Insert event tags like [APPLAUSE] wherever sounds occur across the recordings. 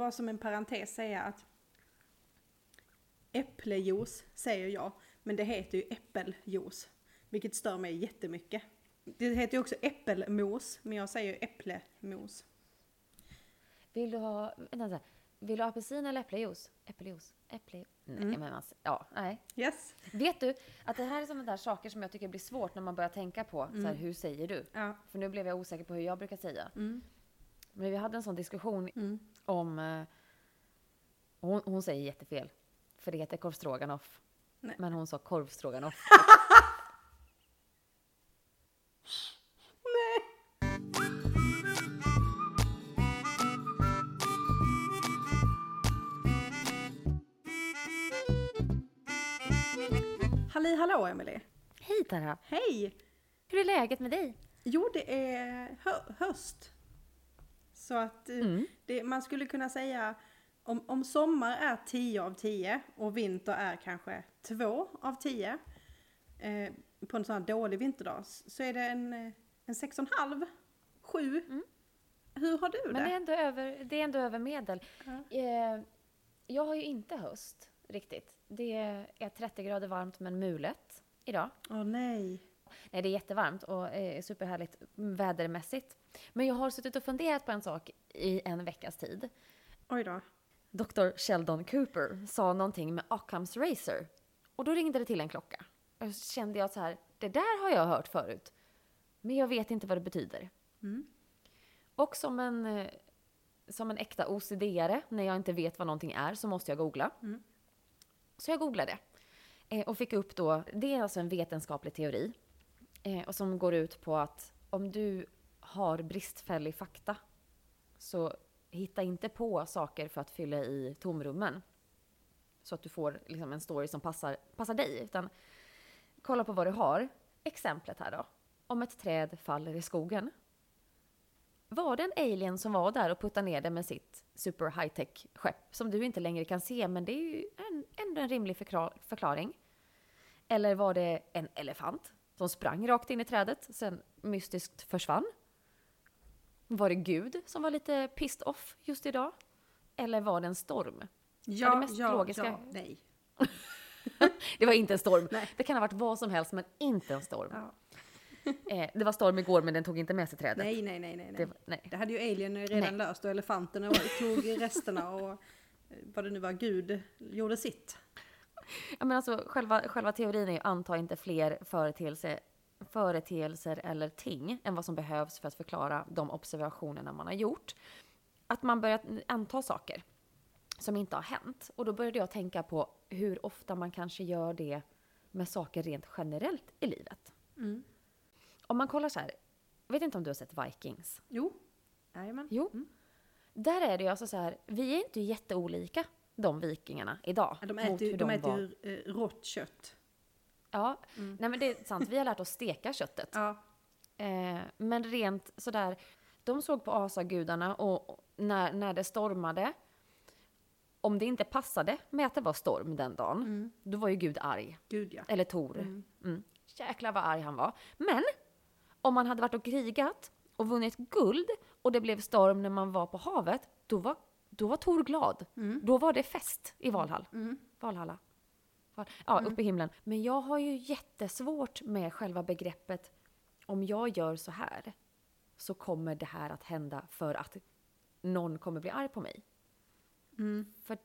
bara som en parentes säga att äpplejuice säger jag, men det heter ju äppeljuice. Vilket stör mig jättemycket. Det heter ju också äppelmos, men jag säger äpplemos. Vill du ha, vänta. Vill du ha apelsin eller äpplejuice? Äppeljuice? Äpple... Nej, men alltså, ja, nej. Yes. Vet du att det här är sådana där saker som jag tycker blir svårt när man börjar tänka på så här, hur säger du? Ja. För nu blev jag osäker på hur jag brukar säga. Mm. Men vi hade en sån diskussion Mm. om... eh, Hon, hon säger jättefel. För det heter korvstroganoff. Nej. Men hon sa korvstroganoff. [LAUGHS] Halli hallå Emelie. Hej Tara! Hej! Hur är läget med dig? Jo, det är hö- höst. Så att eh, Mm. det, man skulle kunna säga om, om sommar är 10 av 10 och vinter är kanske 2 av 10 eh, på en sån här dålig vinterdag så är det en, eh, en 6,5, 7. Hur har du Mm. Men det är det? ändå över, det är ändå över medel. Ja. Eh, jag har ju inte höst riktigt. Det är 30 grader varmt men mulet idag. Åh nej. Nej, det är jättevarmt och eh, superhärligt vädermässigt. Men jag har suttit och funderat på en sak i en veckas tid. Oj då. Dr. Sheldon Cooper sa någonting med Ockhams Racer. Och då ringde det till en klocka. Och så kände jag så här, det där har jag hört förut. Men jag vet inte vad det betyder. Mm. Och som en, eh, som en äkta OCD-are, när jag inte vet vad någonting är, så måste jag googla. Mm. Så jag googlade. Eh, och fick upp då, det är alltså en vetenskaplig teori. Eh, och som går ut på att om du har bristfällig fakta, så hitta inte på saker för att fylla i tomrummen. Så att du får liksom en story som passar, passar dig. Utan kolla på vad du har. Exemplet här då. Om ett träd faller i skogen. Var det en alien som var där och puttade ner det med sitt super high-tech skepp som du inte längre kan se, men det är ju en, ändå en rimlig förklaring. Eller var det en elefant som sprang rakt in i trädet, sen mystiskt försvann? Var det Gud som var lite pissed off just idag? Eller var det en storm? Ja, mest ja, logiska- ja, nej. [LAUGHS] Det var inte en storm. Nej. Det kan ha varit vad som helst, men inte en storm. Ja. [LAUGHS] Eh, det var storm igår, men den tog inte med sig trädet. Nej, nej, nej, nej. nej. Det, nej. Det hade ju Alien redan Nej. löst och elefanterna tog resterna och eh, vad det nu var, Gud gjorde sitt. Ja, men alltså, själva, själva teorin är ju anta inte fler företeelser, företeelser eller ting än vad som behövs för att förklara de observationerna man har gjort. Att man börjar anta saker som inte har hänt. Och då började jag tänka på hur ofta man kanske gör det med saker rent generellt i livet. Mm. Om man kollar så här, jag vet inte om du har sett Vikings? Jo, jajamän. Jo. Där är det ju alltså så här, vi är inte jätteolika de vikingarna idag. Ja, De mot äter, ju- hur de var. äter ju eh, rått kött. Ja, nej men det är sant. Vi har lärt oss steka köttet. Ja. Eh, men rent sådär, de såg på asagudarna och när, när det stormade, om det inte passade med att det var storm den dagen, då var ju Gud arg. Gud ja. Eller Tor. Mm. Jäklar vad arg han var. Men om man hade varit och krigat och vunnit guld och det blev storm när man var på havet, då var, då var Tor glad. Då var det fest i Valhall. Valhalla. Val- Ja, uppe i himlen. Men jag har ju jättesvårt med själva begreppet om jag gör så här så kommer det här att hända för att någon kommer bli arg på mig. För,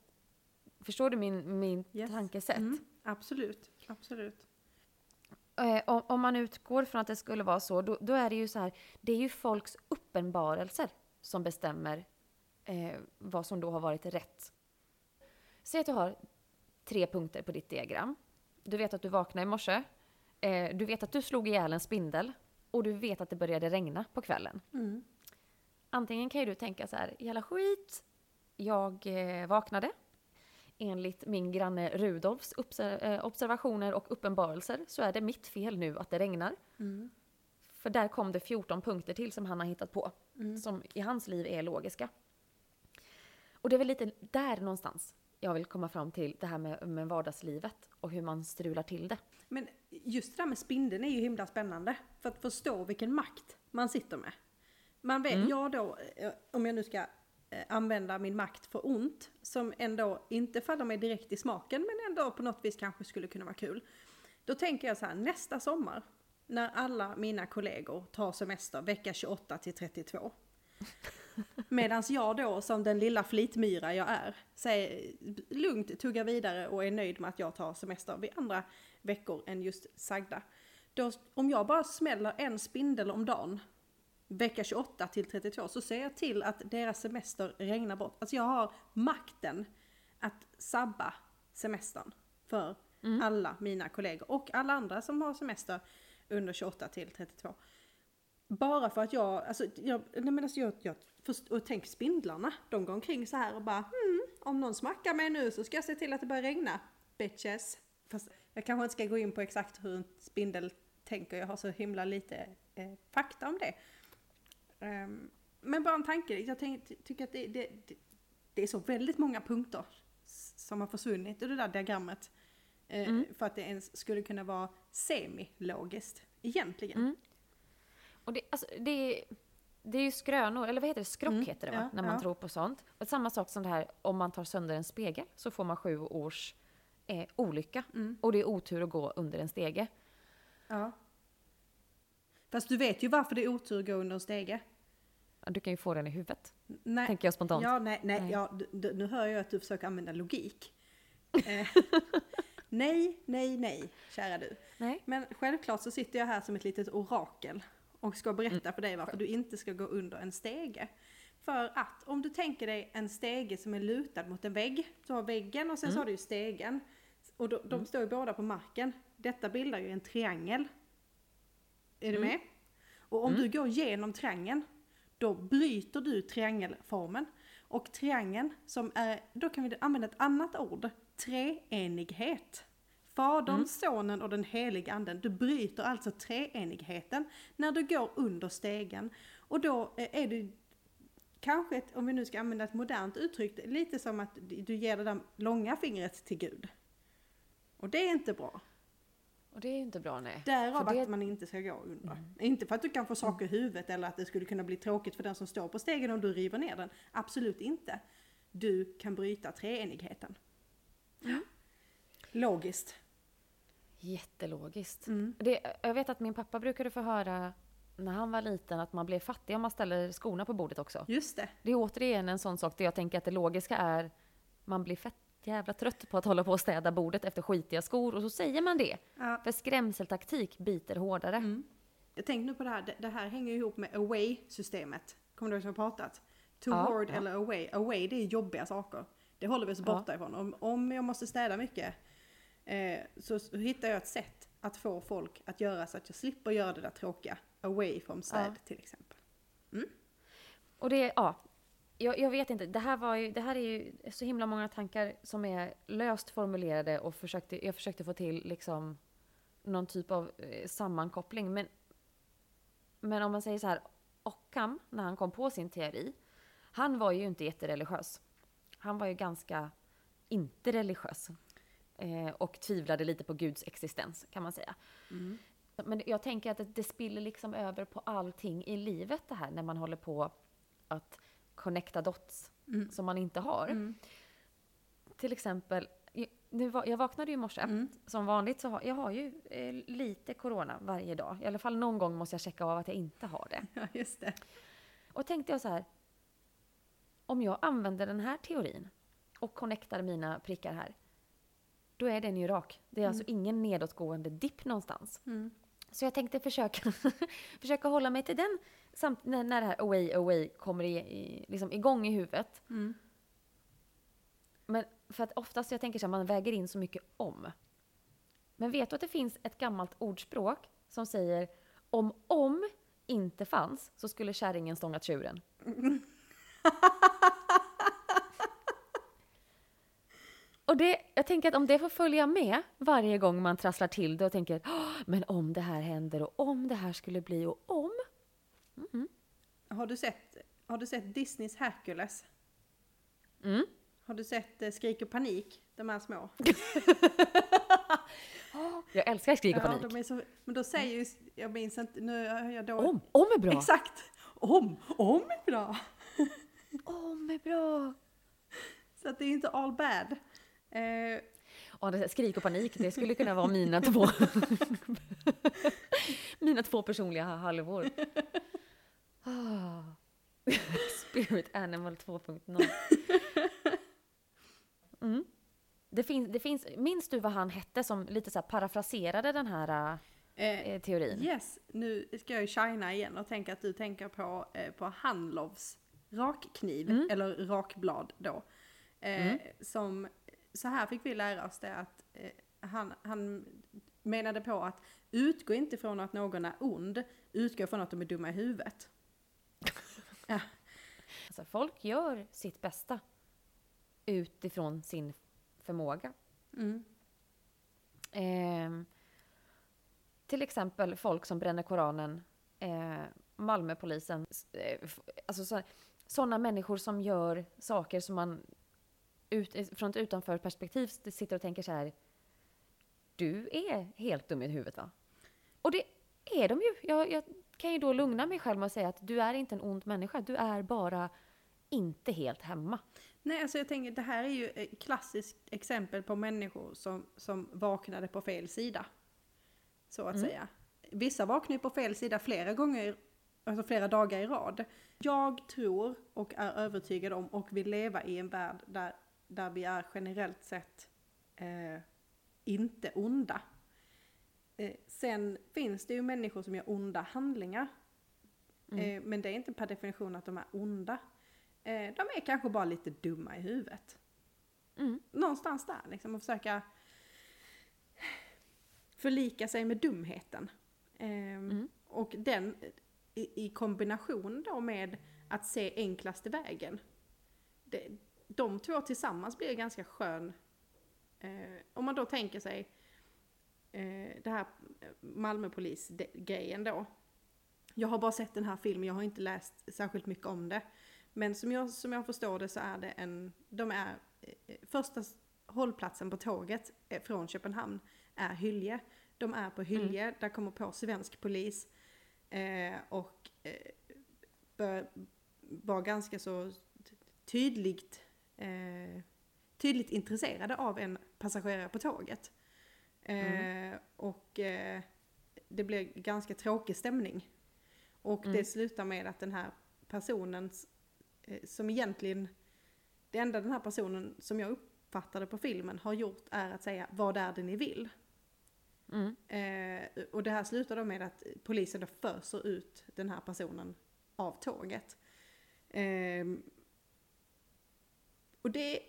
förstår du min, min Yes. tankesätt? Mm, absolut, absolut. Eh, om, om man utgår från att det skulle vara så, då, då är det ju så här, det är ju folks uppenbarelser som bestämmer eh, vad som då har varit rätt. Säg att du har tre punkter på ditt diagram. Du vet att du vaknade i morse, eh, du vet att du slog ihjäl en spindel och du vet att det började regna på kvällen. Mm. Antingen kan ju du tänka så här, jävla skit, jag eh, vaknade. Enligt min granne Rudolfs eh, observationer och uppenbarelser så är det mitt fel nu att det regnar. Mm. För där kom det 14 punkter till som han har hittat på, som i hans liv är logiska. Och det är väl lite där någonstans jag vill komma fram till det här med, med vardagslivet och hur man strular till det. Men just det där med spindeln är ju himla spännande. För att förstå vilken makt man sitter med. Man vet, jag då, eh, om jag nu ska eh, använda min makt för ont, som ändå inte faller mig direkt i smaken, men ändå på något vis kanske skulle kunna vara kul. Då tänker jag så här, nästa sommar, när alla mina kollegor tar semester vecka 28 till 32. Medan jag då som den lilla flitmyra jag är, säger lugnt tuggar vidare och är nöjd med att jag tar semester vid andra veckor än just sagda. Då, om jag bara smäller en spindel om dagen, vecka 28 till 32, så ser jag till att deras semester regnar bort. Alltså jag har makten att sabba semestern för alla mina kollegor och alla andra som har semester under 28 till 32. Bara för att jag, alltså, jag, nej men alltså jag, jag först, och tänk spindlarna, de går omkring så här och bara hmm, om någon smackar mig nu så ska jag se till att det börjar regna, bitches. Fast jag kanske inte ska gå in på exakt hur en spindel tänker, jag har så himla lite eh, fakta om det. Ehm, men bara en tanke, jag tänk, ty- tycker att det, det, det, det är så väldigt många punkter som har försvunnit ur det där diagrammet. Eh, Mm. För att det ens skulle kunna vara semi-logiskt egentligen. Mm. Och det, alltså, det, det är ju skrönor, eller vad heter det? Skrock Mm, heter det va? ja, När man ja. tror på sånt. Och samma sak som det här, om man tar sönder en spegel så får man sju års eh, olycka. Mm. Och det är otur att gå under en stege. Ja. Fast du vet ju varför det är otur att gå under en stege. Du kan ju få den i huvudet, Nej. tänker jag spontant. Ja, nej, nej, Nej. Ja, du, nu hör jag att du försöker använda logik. [LAUGHS] Eh, nej, nej, nej, kära du. Nej. Men självklart så sitter jag här som ett litet orakel och ska berätta för dig varför du inte ska gå under en stege. För att om du tänker dig en stege som är lutad mot en vägg, du har väggen och sen så har du ju stegen. Och de, de står ju båda på marken. Detta bildar ju en triangel. Är du med? Och om du går genom triangeln, då bryter du triangelformen. Och triangeln, som är, då kan vi använda ett annat ord, treenighet. Fadern, sonen och den heliga anden. Du bryter alltså treenigheten när du går under stegen. Och då eh, är du kanske, ett, om vi nu ska använda ett modernt uttryck, lite som att du ger det där långa fingret till Gud. Och det är inte bra. Och det är inte bra nej. Därav det- att man inte ska gå under. Inte för att du kan få saker i huvudet eller att det skulle kunna bli tråkigt för den som står på stegen om du river ner den. Absolut inte. Du kan bryta treenigheten. Logiskt. Jättelogiskt. Mm. Det, jag vet att min pappa brukade få höra när han var liten att man blev fattig om man ställer skorna på bordet också. Just det. Det är återigen en sån sak där jag tänker att det logiska är man blir fett jävla trött på att hålla på och städa bordet efter skitiga skor och så säger man det. Ja. För skrämseltaktik biter hårdare. Mm. Jag tänkte nu på det här, det, det här hänger ju ihop med away-systemet. Kommer du ihåg som jag pratat? Toward Ja, ja. eller away. Away det är jobbiga saker. Det håller vi oss borta ifrån. Om, om jag måste städa mycket eh, så, så hittar jag ett sätt att få folk att göra så att jag slipper göra det där tråkiga. Away from städ Ja. till exempel. Och det, ja. Jag, jag vet inte, det här, var ju, det här är ju så himla många tankar som är löst formulerade och försökte, jag försökte få till liksom någon typ av eh, sammankoppling. Men, men om man säger så här, Ockham, när han kom på sin teori, han var ju inte jättereligiös. Han var ju ganska inte religiös. Eh, och tvivlade lite på Guds existens, kan man säga. Men jag tänker att det, det spiller liksom över på allting i livet det här när man håller på att connecta dots som man inte har. Till exempel, nu, jag vaknade ju i morse. Som vanligt så har jag har ju eh, lite corona varje dag. I alla fall någon gång måste jag checka av att jag inte har det. [LAUGHS] Ja, just det. Och tänkte jag så här. Om jag använder den här teorin och connectar mina prickar här. Då är den ju rak. Det är alltså ingen nedåtgående dipp någonstans. Mm. Så jag tänkte försöka, [LAUGHS] försöka hålla mig till den samt när, när det här away, away kommer i, i, liksom igång i huvudet. Mm. Men för att oftast jag tänker så här, man väger in så mycket om. Men vet du att det finns ett gammalt ordspråk som säger om om inte fanns så skulle kärringen stångat tjuren. [LAUGHS] Och det, jag tänker att om det får följa med varje gång man trasslar till det och tänker "Åh, men om det här händer och om det här skulle bli och om. Har du sett, har du sett Disneys Hercules? Mm. Har du sett eh, Skrik och panik? De här små. [LAUGHS] [LAUGHS] Jag älskar skrik och Ja, panik. de är så, men då säger ju, jag minns inte, nu har jag då... Om, om är bra. Exakt! Om, om är bra! om är bra! Så att det är inte all bad. Eh, det, skrik och panik, det skulle kunna vara mina två. [LAUGHS] mina två personliga halvor. Ah. [LAUGHS] Spirit Animal 2.0. Mm. Det, finns, det finns, minns du vad han hette som lite så här parafraserade den här eh, eh, teorin? yes, nu ska jag ju shina igen och tänka att du tänker på, eh, på Handlovs rakkniv, Mm. eller rakblad då. Eh, Mm. Som, så här fick vi lära oss det att eh, han, han menade på att utgå inte från att någon är ond, utgå från att de är dumma i huvudet. [LAUGHS] ja. Alltså, folk gör sitt bästa utifrån sin förmåga. Mm. Ehm, till exempel folk som bränner Koranen, eh, Malmöpolisen, eh, alltså så, sådana människor som gör saker som man ut, från ett utanför perspektiv s- sitter och tänker så här. Du är helt dum i huvudet va? Och det är de ju. Jag, jag kan ju då lugna mig själv med att säga att du är inte en ond människa. Du är bara inte helt hemma. Nej, alltså jag tänker det här är ju ett klassiskt exempel på människor som, som vaknade på fel sida. Så att Mm. säga. Vissa vaknar ju på fel sida flera gånger, alltså flera dagar i rad. Jag tror och är övertygad om och vill leva i en värld där, där vi är generellt sett eh, inte onda. Eh, sen finns det ju människor som gör onda handlingar. Eh, men det är inte per definition att de är onda. Eh, de är kanske bara lite dumma i huvudet. Mm. Någonstans där liksom och försöka förlika sig med dumheten. Ehm, Mm. Och den i, i kombination då med att se enklaste vägen. Det, de två tillsammans blir ganska skön. Eh, om man då tänker sig eh, det här Malmöpolis-grejen då. Jag har bara sett den här filmen, jag har inte läst särskilt mycket om det. Men som jag, som jag förstår det så är det en, de är, eh, första hållplatsen på tåget eh, från Köpenhamn är Hylje. De är på Hylje, där kommer på svensk polis eh, och eh, bör vara ganska så tydligt, eh, tydligt intresserade av en passagerare på tåget. Eh, Och eh, det blir ganska tråkig stämning. Och Mm. det slutar med att den här personen eh, som egentligen, det enda den här personen som jag uppfattade på filmen har gjort är att säga vad är det ni vill? Mm. Eh, och det här slutar då med att polisen då föser ut den här personen av tåget. Ehm, och det,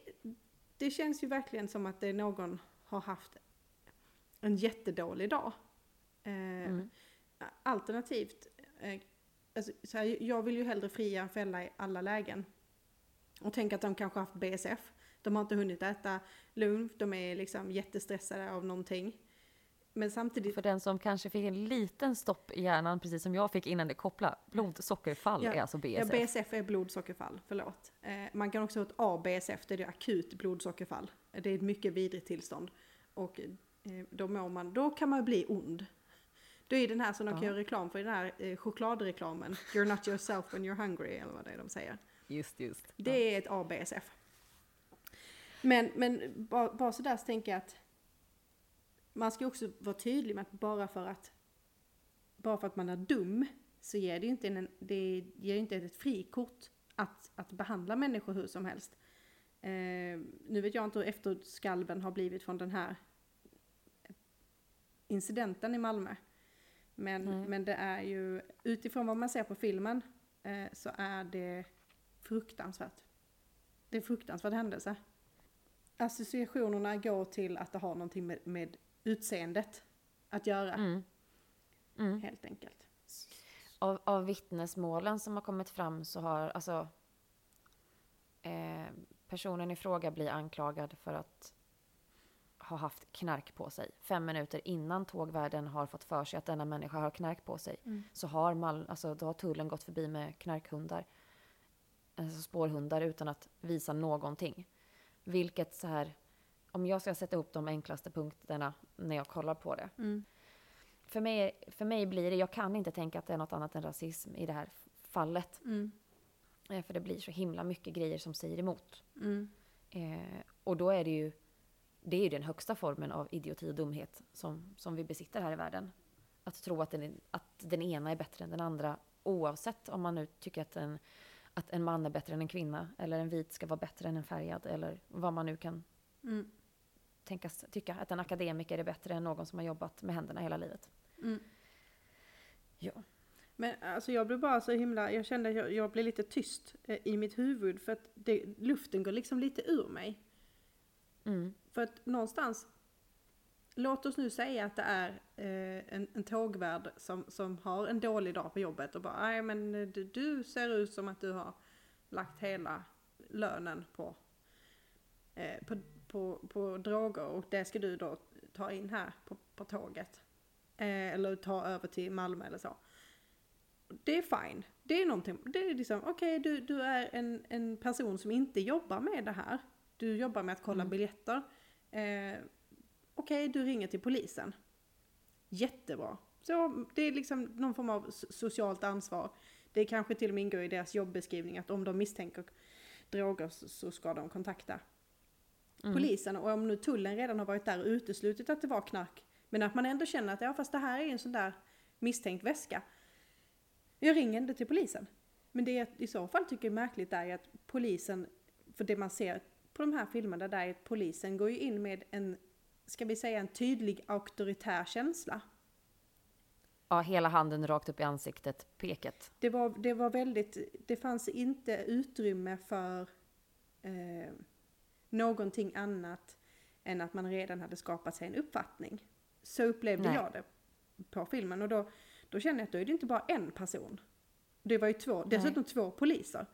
det känns ju verkligen som att det är någon har haft en jättedålig dag. Eh, Mm. Alternativt, eh, alltså, så här, jag vill ju hellre fria än fälla i alla lägen. Och tänk att de kanske haft BSF. De har inte hunnit äta lunch, de är liksom jättestressade av någonting. Men samtidigt, För den som kanske fick en liten stopp i hjärnan, precis som jag fick innan det kopplade. Blodsockerfall Ja, är alltså ja, BSF. BSF är blodsockerfall, förlåt. Eh, man kan också ha ett ABSF, det är det akut blodsockerfall. Det är ett mycket vidrigt tillstånd. Och eh, då, mår man, då kan man bli ond. Det är den här som de kan Ja. göra reklam för, den här eh, chokladreklamen. You're not yourself when you're hungry, eller vad det är de säger. Just, just. Det är ett ABSF. Men, men bara, bara sådär så tänker jag att man ska också vara tydlig med att bara för att bara för att man är dum så ger det ju inte, en, det ger inte ett frikort att, att behandla människor hur som helst. Eh, nu vet jag inte hur efterskalven har blivit från den här incidenten i Malmö. Men, Nej. men det är ju, utifrån vad man ser på filmen, eh, så är det fruktansvärt. Det är en fruktansvärd händelse. Associationerna går till att det har någonting med, med utseendet att göra, Mm. Mm. helt enkelt. Av, av vittnesmålen som har kommit fram så har alltså eh, personen i fråga blir anklagad för att ha haft knark på sig. Fem minuter innan tågvärden har fått för sig att denna människa har knark på sig Mm. så har, Mal- alltså, då har tullen gått förbi med knarkhundar, alltså spårhundar utan att visa någonting. Vilket så här, om jag ska sätta ihop de enklaste punkterna när jag kollar på det. Mm. För mig, för mig blir det, jag kan inte tänka att det är något annat än rasism i det här fallet. Mm. Eh, för det blir så himla mycket grejer som säger emot. Mm. Eh, och då är det ju det är ju den högsta formen av idioti och dumhet som, som vi besitter här i världen. Att tro att den, att den ena är bättre än den andra oavsett om man nu tycker att en, att en man är bättre än en kvinna eller en vit ska vara bättre än en färgad eller vad man nu kan Mm. Tänkas tycka. Att en akademiker är bättre än någon som har jobbat med händerna hela livet. Mm. Ja. Men alltså jag blev bara så himla, jag kände att jag, jag blev lite tyst eh, i mitt huvud för att det, luften går liksom lite ur mig. Mm. För att någonstans, låt oss nu säga att det är eh, en, en tågvärd som, som har en dålig dag på jobbet och bara, nej men eh, du, du ser ut som att du har lagt hela lönen på, eh, på, på, på droger och det ska du då ta in här på, på tåget. Eh, eller ta över till Malmö eller så. Det är fine. Det är någonting, det är liksom, okej du, du är en, en person som inte jobbar med det här. Du jobbar med att kolla Mm. biljetter. Eh, okej, du ringer till polisen. Jättebra. Så det är liksom någon form av so- socialt ansvar. Det kanske till och med ingår i deras jobbeskrivning att om de misstänker droger så ska de kontakta Mm. polisen. Och om nu tullen redan har varit där och uteslutit att det var knark. Men att man ändå känner att ja fast det här är en sån där misstänkt väska. Jag ringer ändå till polisen. Men det jag i så fall tycker är märkligt är att polisen, för det man ser på de här filmerna där är att polisen går ju in med en, ska vi säga en tydlig auktoritär känsla. Ja, hela handen rakt upp i ansiktet, peket. Det var, det var väldigt, det fanns inte utrymme för eh, någonting annat än att man redan hade skapat sig en uppfattning. Så upplevde Nej. jag det på filmen och då, då kände jag att då är det inte bara en person. Det var ju två, dessutom två poliser.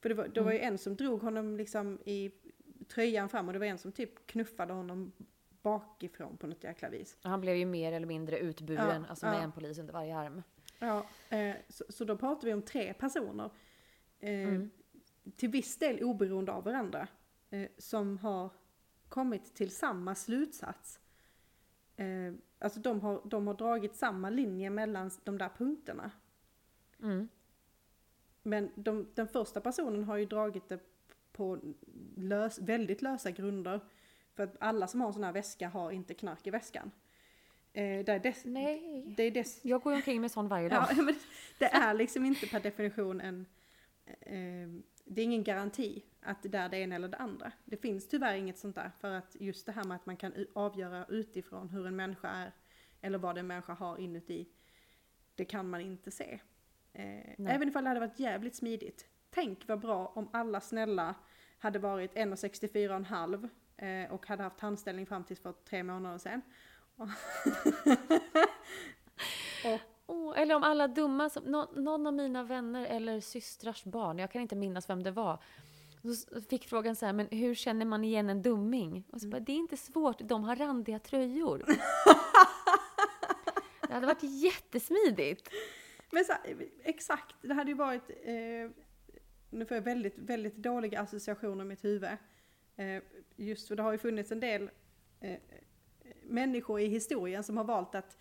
För det var, det var ju en som drog honom liksom i tröjan fram och det var en som typ knuffade honom bakifrån på något jäkla vis. Han blev ju mer eller mindre utburen, Ja, alltså med ja. en polis under varje arm. Ja, eh, så, så då pratar vi om tre personer. Eh, Mm. Till viss del oberoende av varandra. Eh, som har kommit till samma slutsats. Eh, alltså de har, de har dragit samma linje mellan de där punkterna. Mm. Men de, den första personen har ju dragit det på lös, väldigt lösa grunder. För att alla som har en sån här väska har inte knark i väskan. Eh, det, är dess, Nej. det är dess, Jag går ju omkring med sån varje dag. Ja, [LAUGHS] men det är liksom inte per definition en... Eh, det är ingen garanti att det är det ena eller det andra. Det finns tyvärr inget sånt där. För att just det här med att man kan avgöra utifrån hur en människa är, eller vad en människa har inuti, det kan man inte se. Eh, även ifall det hade varit jävligt smidigt. Tänk vad bra om alla snälla hade varit 1,64,5 eh, och hade haft handställning fram tills för tre månader sedan. [LAUGHS] och Åh, eller om alla dumma, som, nå, någon av mina vänner eller systrars barn, jag kan inte minnas vem det var, så fick frågan så här, men hur känner man igen en dumming? Och så bara, det är inte svårt, de har randiga tröjor. [LAUGHS] det hade varit jättesmidigt. Men så, exakt, det hade ju varit, eh, nu får jag väldigt, väldigt dåliga associationer i mitt huvud. Eh, just för det har ju funnits en del eh, människor i historien som har valt att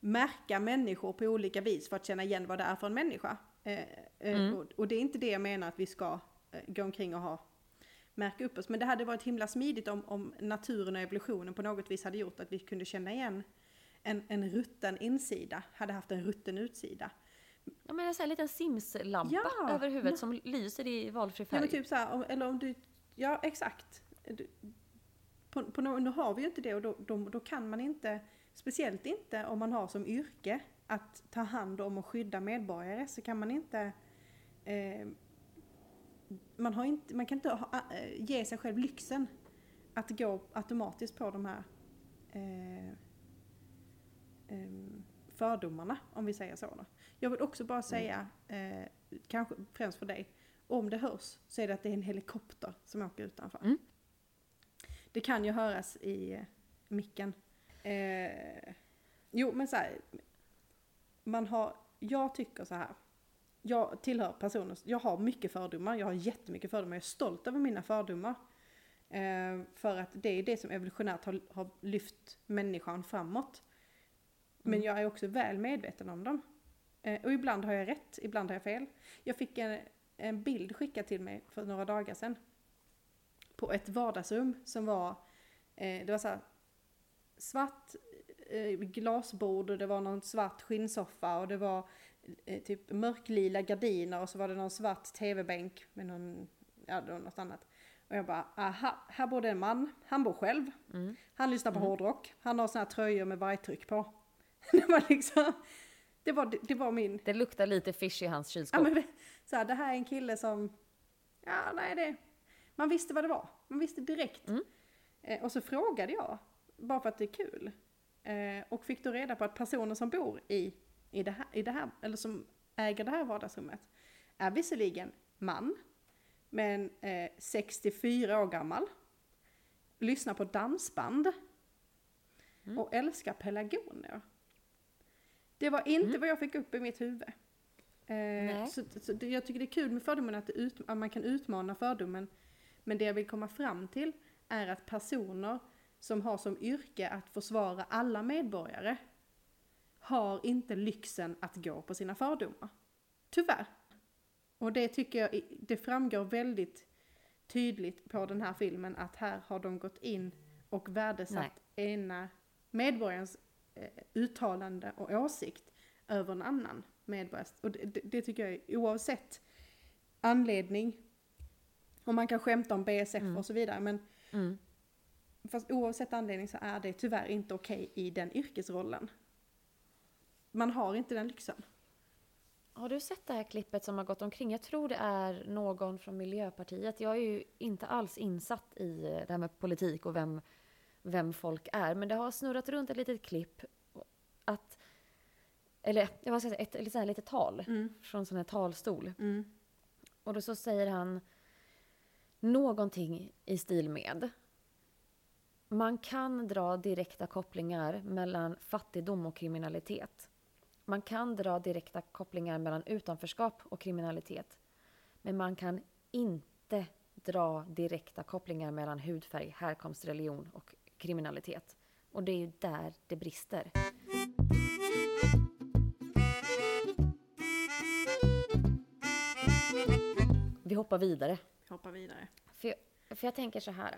märka människor på olika vis för att känna igen vad det är för en människa. Eh, eh, Mm. och, och det är inte det jag menar att vi ska eh, gå omkring och ha märka upp oss. Men det hade varit himla smidigt om, om naturen och evolutionen på något vis hade gjort att vi kunde känna igen en, en rutten insida, hade haft en rutten utsida. Ja, men en sån här liten Sims-lampa Ja, över huvudet ja. som lyser i valfri Ja färg. men typ så här, om, eller om du, ja exakt. Du, på, på, nu har vi ju inte det och då, då, då kan man inte, speciellt inte om man har som yrke att ta hand om och skydda medborgare så kan man inte eh, man, har inte, man kan inte ha, eh, ge sig själv lyxen att gå automatiskt på de här eh, ehm, fördomarna, om vi säger så. Då. Jag vill också bara säga, eh, kanske främst för dig, om det hörs så är det att det är en helikopter som åker utanför. Mm. Det kan ju höras i eh, micken. Eh, jo, men så här, man har, jag tycker så här. Jag tillhör personer, jag har mycket fördomar, jag har jättemycket fördomar, jag är stolt över mina fördomar. Eh, för att det är det som evolutionärt har, har lyft människan framåt. Men Mm. jag är också väl medveten om dem. Eh, och ibland har jag rätt, ibland har jag fel. Jag fick en, en bild skickad till mig för några dagar sedan. På ett vardagsrum som var, eh, det var så här svart eh, glasbord och det var någon svart skinnsoffa och det var typ mörklila gardiner och så var det någon svart tv-bänk med någon, ja det var något annat. Och jag bara, aha, här bor det en man, han bor själv, Mm. han lyssnar på hårdrock, han har såna här tröjor med vargtryck på. [LAUGHS] det var liksom, det var, det var min, Det luktar lite fish i hans ja kylskåp. men det- så här, det här är en kille som, ja nej det, man visste vad det var, man visste direkt. Mm. Eh, och så frågade jag, bara för att det är kul. Eh, och fick då reda på att personen som bor i, i, det här, i det här, eller som äger det här vardagsrummet, är visserligen man, men eh, 64 år gammal, lyssnar på dansband Mm. och älskar pelargonier. Det var inte vad jag fick upp i mitt huvud. Eh, så, så det, jag tycker det är kul med fördomen att, ut, att man kan utmana fördomen. Men det jag vill komma fram till är att personer som har som yrke att försvara alla medborgare har inte lyxen att gå på sina fördomar. Tyvärr. Och det tycker jag, det framgår väldigt tydligt på den här filmen att här har de gått in och värdesatt ena medborgarens eh, uttalande och åsikt över en annan medborgares. Och det, det, det tycker jag är oavsett anledning. Och man kan skämta om BSF och så vidare men Mm. fast oavsett anledning så är det tyvärr inte okej i den yrkesrollen. Man har inte den lyxen. Har du sett det här klippet som har gått omkring? Jag tror det är någon från Miljöpartiet. Jag är ju inte alls insatt i det här med politik och vem, vem folk är. Men det har snurrat runt ett litet klipp. Att, eller jag ska säga ett, ett, ett litet tal från sån här talstol. Mm. Och då så säger han någonting i stil med Man kan dra direkta kopplingar mellan fattigdom och kriminalitet. Man kan dra direkta kopplingar mellan utanförskap och kriminalitet. Men man kan inte dra direkta kopplingar mellan hudfärg, härkomst, religion och kriminalitet. Och det är ju där det brister. Vi hoppar vidare. Hoppa vidare. För jag, för jag tänker så här.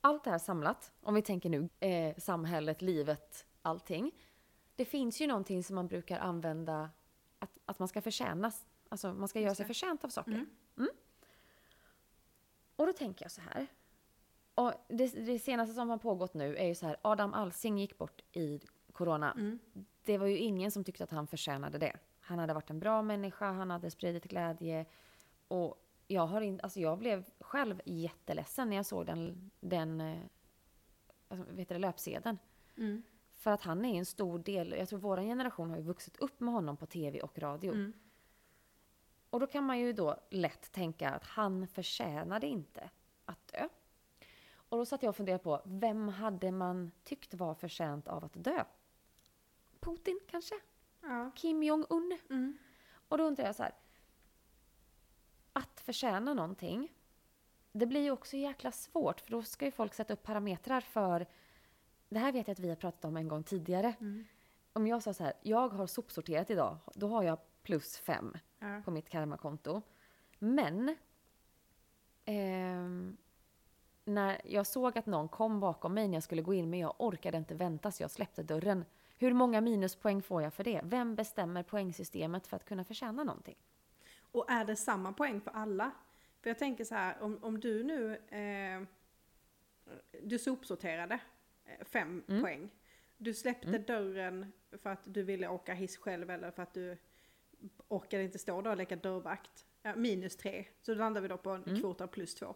Allt det här samlat, om vi tänker nu eh, samhället, livet, allting. Det finns ju någonting som man brukar använda att, att man ska förtjänas. Alltså man ska göra sig förtjänt av saker. Mm. Mm. Och då tänker jag så här. Och det, det senaste som har pågått nu är ju så här. Adam Alsing gick bort i corona. Mm. Det var ju ingen som tyckte att han förtjänade det. Han hade varit en bra människa, han hade spridit glädje. Och jag, har in, alltså jag blev själv jätteledsen när jag såg den, den eh, alltså, vet du, löpsedeln. Mm. För att han är en stor del, jag tror vår generation har ju vuxit upp med honom på tv och radio. Mm. Och då kan man ju då lätt tänka att han förtjänade inte att dö. Och då satt jag och funderade på, vem hade man tyckt var förtjänt av att dö? Putin kanske? Ja. Kim Jong-Un? Mm. Och då undrar jag så här. Att förtjäna någonting, det blir ju också jäkla svårt för då ska ju folk sätta upp parametrar för det här vet jag att vi har pratat om en gång tidigare. Mm. Om jag sa så här, jag har sopsorterat idag, då har jag plus fem Ja. på mitt karmakonto. Men ehm, när jag såg att någon kom bakom mig när jag skulle gå in, men jag orkade inte vänta så jag släppte dörren. Hur många minuspoäng får jag för det? Vem bestämmer poängsystemet för att kunna förtjäna någonting? Och är det samma poäng för alla? För jag tänker så här, om, om du nu, eh, du sopsorterade eh, fem Mm. poäng. Du släppte dörren för att du ville åka hiss själv eller för att du orkade inte stå där och leka dörrvakt. Ja, minus tre, så då landar vi då på en Mm. kvot av plus två.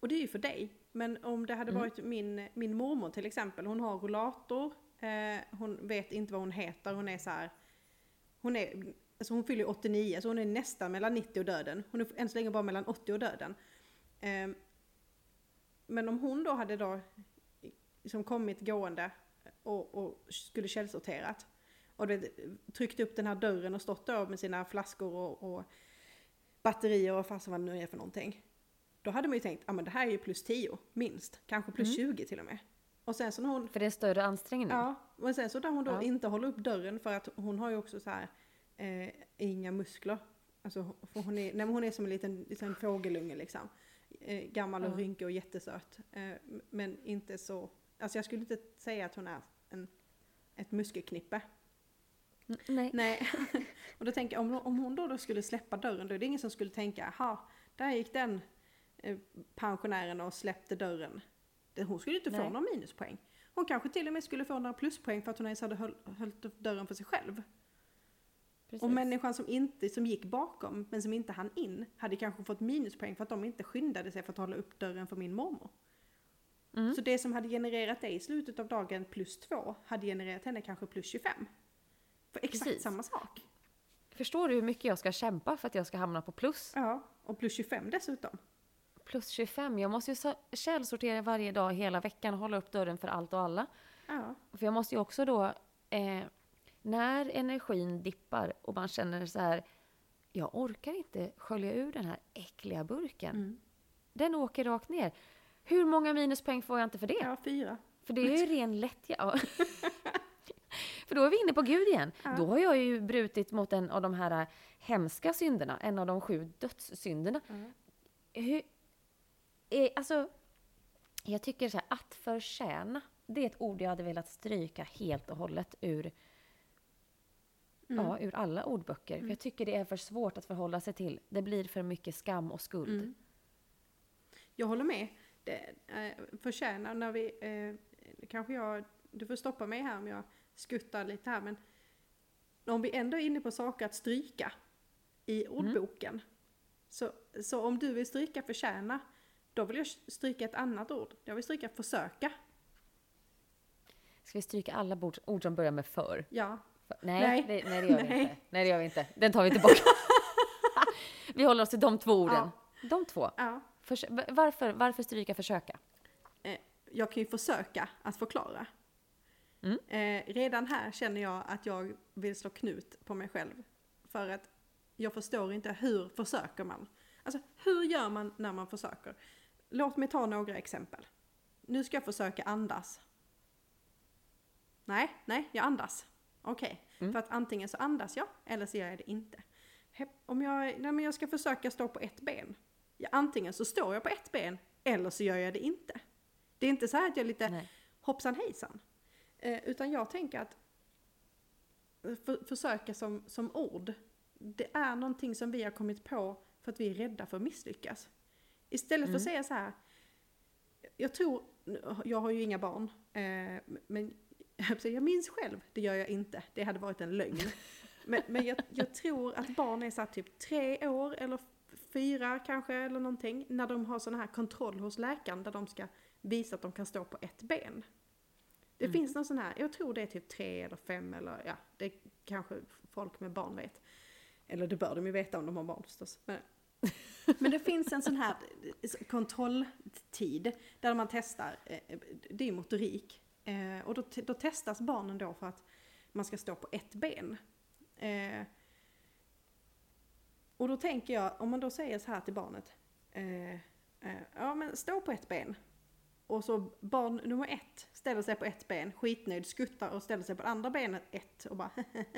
Och det är ju för dig. Men om det hade Mm. varit min, min mormor till exempel, hon har rollator, eh, hon vet inte vad hon heter, hon är så här. Hon är, alltså hon fyller ju 89, så hon är nästan mellan 90 och döden. Hon är än så länge bara mellan 80 och döden. Eh, men om hon då hade då liksom kommit gående och, och skulle källsorterat och det, tryckt upp den här dörren och stått där med sina flaskor och, och batterier och fasen vad det nu är för någonting. Då hade man ju tänkt, ja men det här är ju plus 10, minst. Kanske plus 20 till och med. Och sen så när hon För det är större ansträngning. Ja, men sen så där hon då Ja. inte håller upp dörren för att hon har ju också så här eh, inga muskler Alltså, hon, är, nej, hon är som en liten, liten fågelunge liksom. Eh, gammal och Ja. rynkig och jättesöt. Eh, men inte så, alltså jag skulle inte säga att hon är en, ett muskelknippe. Nej. Nej, [LAUGHS] och då tänker jag om, om hon då, då skulle släppa dörren då är det ingen som skulle tänka, ha där gick den eh, pensionären och släppte dörren. Hon skulle inte få Nej. några minuspoäng. Hon kanske till och med skulle få några pluspoäng för att hon ens hade höll, höllt upp dörren för sig själv. Precis. Och människan som, inte, som gick bakom men som inte hann in hade kanske fått minuspoäng för att de inte skyndade sig för att hålla upp dörren för min mormor. Mm. Så det som hade genererat det i slutet av dagen plus två hade genererat henne kanske plus 25. För exakt Precis. samma sak. Förstår du hur mycket jag ska kämpa för att jag ska hamna på plus? Ja, och plus 25 dessutom. Plus 25. Jag måste ju källsortera varje dag hela veckan och hålla upp dörren för allt och alla. Ja. För jag måste ju också då, eh, när energin dippar och man känner så här, jag orkar inte skölja ur den här äckliga burken. Mm. Den åker rakt ner. Hur många minuspoäng får jag inte för det? ja, fyra. För det är ju ren lättja. Ja. [LAUGHS] [LAUGHS] för då är vi inne på Gud igen. Ja. Då har jag ju brutit mot en av de här hemska synderna, en av de sju dödssynderna. Hur, eh, alltså, jag tycker så här, att förtjäna, det är ett ord jag hade velat stryka helt och hållet ur, Mm. ja, ur alla ordböcker. För jag tycker det är för svårt att förhålla sig till. Det blir för mycket skam och skuld. Mm. Jag håller med. Det eh, förtjänar när vi, eh, kanske jag, du får stoppa mig här om jag skuttar lite här men om vi ändå är inne på saker att stryka i ordboken. Så, så om du vill stryka förtjäna, då vill jag stryka ett annat ord. Jag vill stryka försöka. Ska vi stryka alla ord, ord som börjar med för? Ja, För- Nej, Nej. Det, nej, det gör vi Nej. inte. Nej, det gör vi inte. Den tar vi tillbaka. [LAUGHS] vi håller oss till de två orden. De två. ja. Förs- va- varför, varför stryka försöka? Eh, jag kan ju försöka att förklara. Mm. Eh, redan här känner jag att jag vill slå knut på mig själv. För att jag förstår inte hur försöker man? Alltså hur gör man när man försöker? Låt mig ta några exempel. Nu ska jag försöka andas. Nej, nej, jag andas. Okej, Mm. för att antingen så andas jag eller så gör jag det inte. Om jag, nej men jag ska försöka stå på ett ben. Ja, antingen så står jag på ett ben eller så gör jag det inte. Det är inte så här att jag är lite Nej. hoppsan hejsan. Eh, utan jag tänker att för, försöka som, som ord, det är någonting som vi har kommit på för att vi är rädda för att misslyckas. Istället för att säga så här, jag tror, jag har ju inga barn, eh, men [LAUGHS] jag minns själv, det gör jag inte, det hade varit en lögn. [LAUGHS] Men, men jag, jag tror att barn är så här typ tre år eller fyra kanske eller någonting, när de har sån här kontroll hos läkaren där de ska visa att de kan stå på ett ben. Det Mm. finns någon sån här, jag tror det är typ tre eller fem eller ja, det kanske folk med barn vet. Eller det bör de ju veta om de har barn förstås. Men, [LAUGHS] men det finns en sån här kontrolltid där man testar, eh, det är motorik. Eh, Och då, då testas barnen då för att man ska stå på ett ben. Och då tänker jag, om man då säger så här till barnet, eh, eh, ja men stå på ett ben. Och så barn nummer ett ställer sig på ett ben, skitnöjd, skuttar och ställer sig på andra benet ett och bara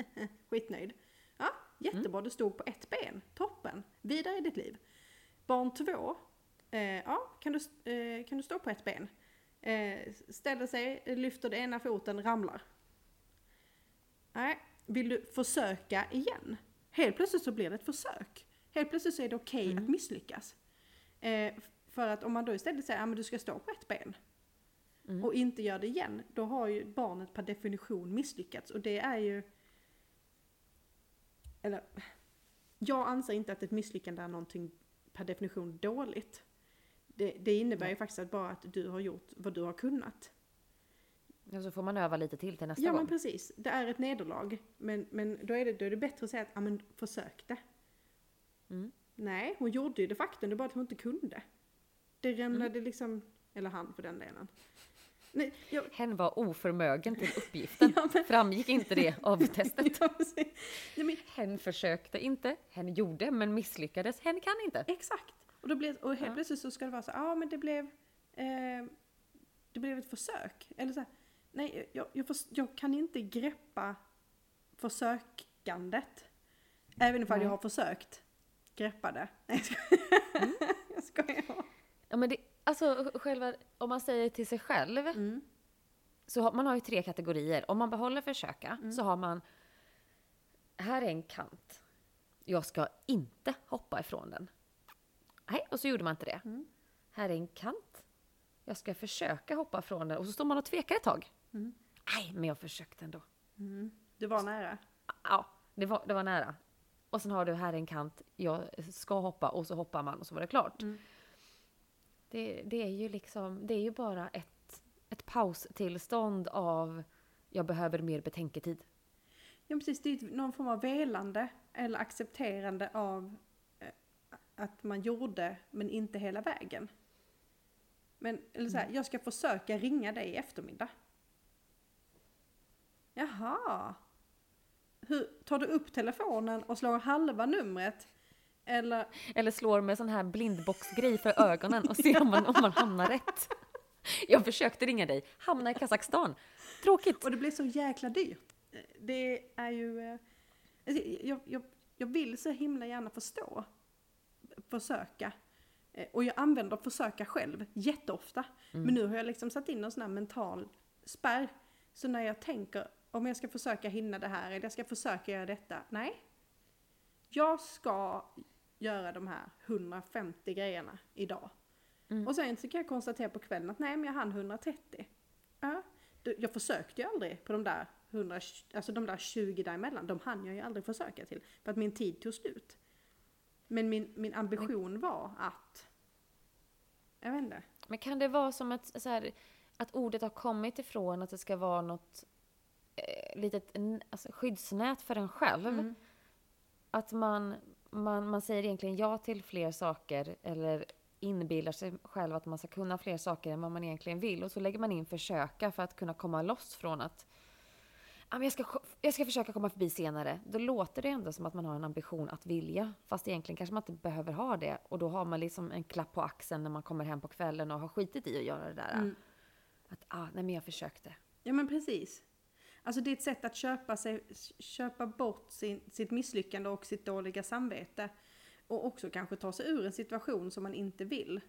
[LAUGHS] skitnöjd. Ja, jättebra, du stod på ett ben, toppen, vidare i ditt liv. Barn två, eh, ja, kan du, eh, kan du stå på ett ben? Eh, ställer sig, lyfter det ena foten, ramlar. Nej, vill du försöka igen? Helt plötsligt så blir det ett försök. Helt plötsligt så är det okej att misslyckas. Eh, för att om man då istället säger att ja, du ska stå på ett ben och inte gör det igen, då har ju barnet per definition misslyckats. Och det är ju... Eller, jag anser inte att ett misslyckande är någonting per definition dåligt. Det, det innebär ju faktiskt att bara att du har gjort vad du har kunnat. Och så får man öva lite till till nästa Ja gång. men precis, det är ett nederlag. Men, men då, är det, då är det bättre att säga att ja, men försökte. Mm. Nej, hon gjorde ju det faktum, det bara att hon inte kunde. Det rämnade liksom, eller han för den delen. Nej, jag, Hen var oförmögen till [LAUGHS] uppgiften. Ja, men- Framgick inte det av [LAUGHS] testet? ja. Nej, men, Hen försökte inte, hen gjorde men misslyckades, hen kan inte. exakt. Och, då blev, och helt Ja. plötsligt så ska det vara så, ja men det blev, eh, det blev ett försök. Eller så här, nej jag, jag, förs- jag kan inte greppa försökandet. Även ifall jag har försökt. greppade. [LAUGHS] Nej jag skojar. Mm. jag skojar. Ja, men det, alltså själva, om man säger till sig själv, Mm. så har, man har ju tre kategorier. Om man behåller försöka så har man, här är en kant. Jag ska inte hoppa ifrån den. Nej, och så gjorde man inte det. Mm. Här är en kant. Jag ska försöka hoppa från den och så står man och tvekar ett tag. Mm. Nej, men jag försökte ändå. Mm. Du var nära. Ja, det var, det var nära. Och sen har du här är en kant, jag ska hoppa och så hoppar man och så var det klart. Mm. Det, det är ju liksom, det är ju bara ett, ett paustillstånd av jag behöver mer betänketid. Ja precis, det är ju någon form av velande eller accepterande av eh, att man gjorde men inte hela vägen. Men, eller så här, jag ska försöka ringa dig i eftermiddag. Jaha. Hur, tar du upp telefonen och slår halva numret? Eller, Eller slår med sån här blindboxgrej för ögonen och ser om man, om man hamnar rätt. Jag försökte ringa dig, hamna i Kazakstan. Tråkigt. och det blir så jäkla dyrt. Det är ju... eh, alltså, Jag, jag, jag vill så himla gärna förstå. Försöka. Eh, Och jag använder försöka själv jätteofta. Men nu har jag liksom satt in en sån här mental spärr. Så när jag tänker om jag ska försöka hinna det här eller jag ska försöka göra detta. Nej. Jag ska göra de här 150 grejerna idag. Mm. Och sen så kan jag konstatera på kvällen att nej men jag hann 130. Ja. Jag försökte ju aldrig på de där 100, alltså de där 20 däremellan. De hann jag ju aldrig försöka till. För att min tid tog slut. Men min, min ambition var att, jag vet inte. Men kan det vara som ett, så här, att ordet har kommit ifrån att det ska vara något litet n- alltså, skyddsnät för en själv? Mm. Att man, man, man säger egentligen ja till fler saker eller inbillar sig själv att man ska kunna fler saker än vad man egentligen vill. Och så lägger man in försöka för att kunna komma loss från att "Ja, men jag, ska, jag ska försöka komma förbi senare. Då låter det ändå som att man har en ambition att vilja. Fast egentligen kanske man inte behöver ha det. Och då har man liksom en klapp på axeln när man kommer hem på kvällen och har skitit i att göra det där. Mm. Att ah, nej men jag försökte. Ja men precis. Alltså det är ett sätt att köpa, sig, köpa bort sin, sitt misslyckande och sitt dåliga samvete. Och också kanske ta sig ur en situation som man inte vill.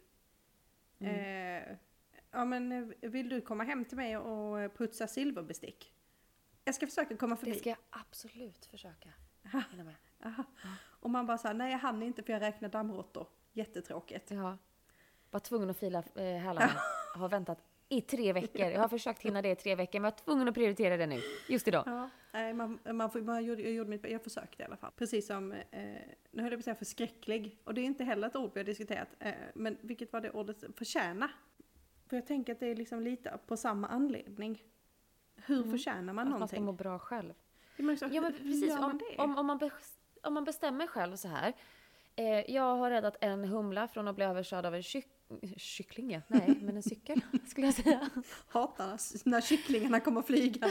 Eh, ja men eh, vill du komma hem till mig och putsa silverbestick? Jag ska försöka komma förbi. Det ska jag absolut försöka med. Aha. Och man bara såhär, nej jag hann inte för jag räknar dammråttor. Jättetråkigt. Ja. Var tvungen att fila eh, hälarna. Har väntat i tre veckor. Jag har försökt hinna det i tre veckor, men jag var tvungen att prioritera det nu. Just idag. Ja, nej, man, man, får, man gjorde, jag, gjorde mitt, jag försökte i alla fall. Precis som, eh, nu höll jag på att säga förskräcklig. Och det är inte heller ett ord vi har diskuterat. Eh, men vilket var det ordet? Förtjäna. För jag tänker att det är liksom lite på samma anledning. Hur Mm. förtjänar man Att man ska någonting? må bra själv. Ja, men, så, Ja, men precis. Om, om, om, man om man bestämmer själv så här. Eh, jag har räddat en humla från att bli överkörd av en kyck kyckling, ja. Nej, men en cykel [LAUGHS] skulle jag säga. Hatar när- kycklingarna kommer flyga.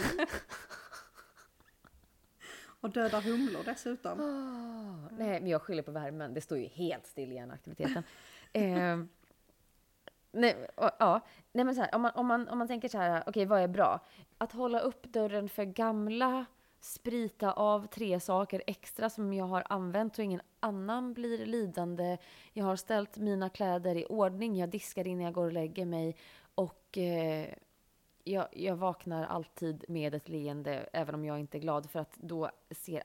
och dödar humlor dessutom. Åh, nej, men jag skyller på värmen. Det står ju helt still i aktiviteten. eh, nej, och, ja. nej, men så här, om, man, om, man, om man tänker så här, okej, vad är bra? Att hålla upp dörren för gamla, sprita av tre saker extra som jag har använt och ingen annan blir lidande. Jag har ställt mina kläder i ordning, jag diskar innan jag går och lägger mig och eh, jag, jag vaknar alltid med ett leende även om jag inte är glad för att då ser...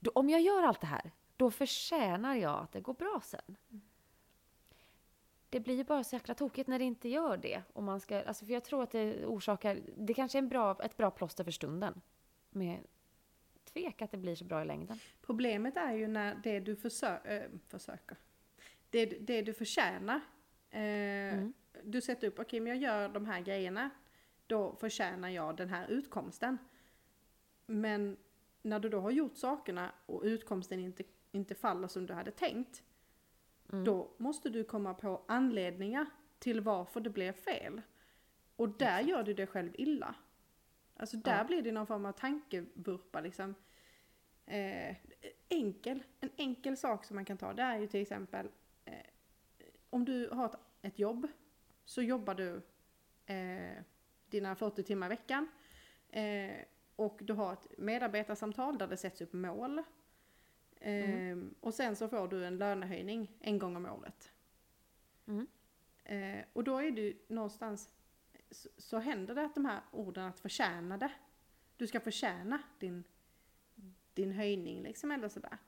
Då, om jag gör allt det här, då förtjänar jag att det går bra sen. Det blir ju bara så jäkla tokigt när det inte gör det. Och man ska, alltså för jag tror att det orsakar... Det kanske är en bra, ett bra plåster för stunden. med tvek att det blir så bra i längden. Problemet är ju när det du försö- äh, försöker, det, det du förtjänar, eh, Mm. du sätter upp, okej men jag gör de här grejerna, då förtjänar jag den här utkomsten. Men när du då har gjort sakerna och utkomsten inte, inte faller som du hade tänkt, Mm. då måste du komma på anledningar till varför det blev fel. Och där gör du dig själv illa. Alltså där Ja. blir det någon form av tankevurpa liksom. Eh, enkel, en enkel sak som man kan ta det är ju till exempel eh, om du har ett, ett jobb så jobbar du eh, dina 40 timmar i veckan eh, och du har ett medarbetarsamtal där det sätts upp mål. Ehm, och sen så får du en lönehöjning en gång om året. Mm. Eh, och då är du någonstans, så, så händer det att de här orden att förtjäna det. Du ska förtjäna din, din höjning liksom eller sådär.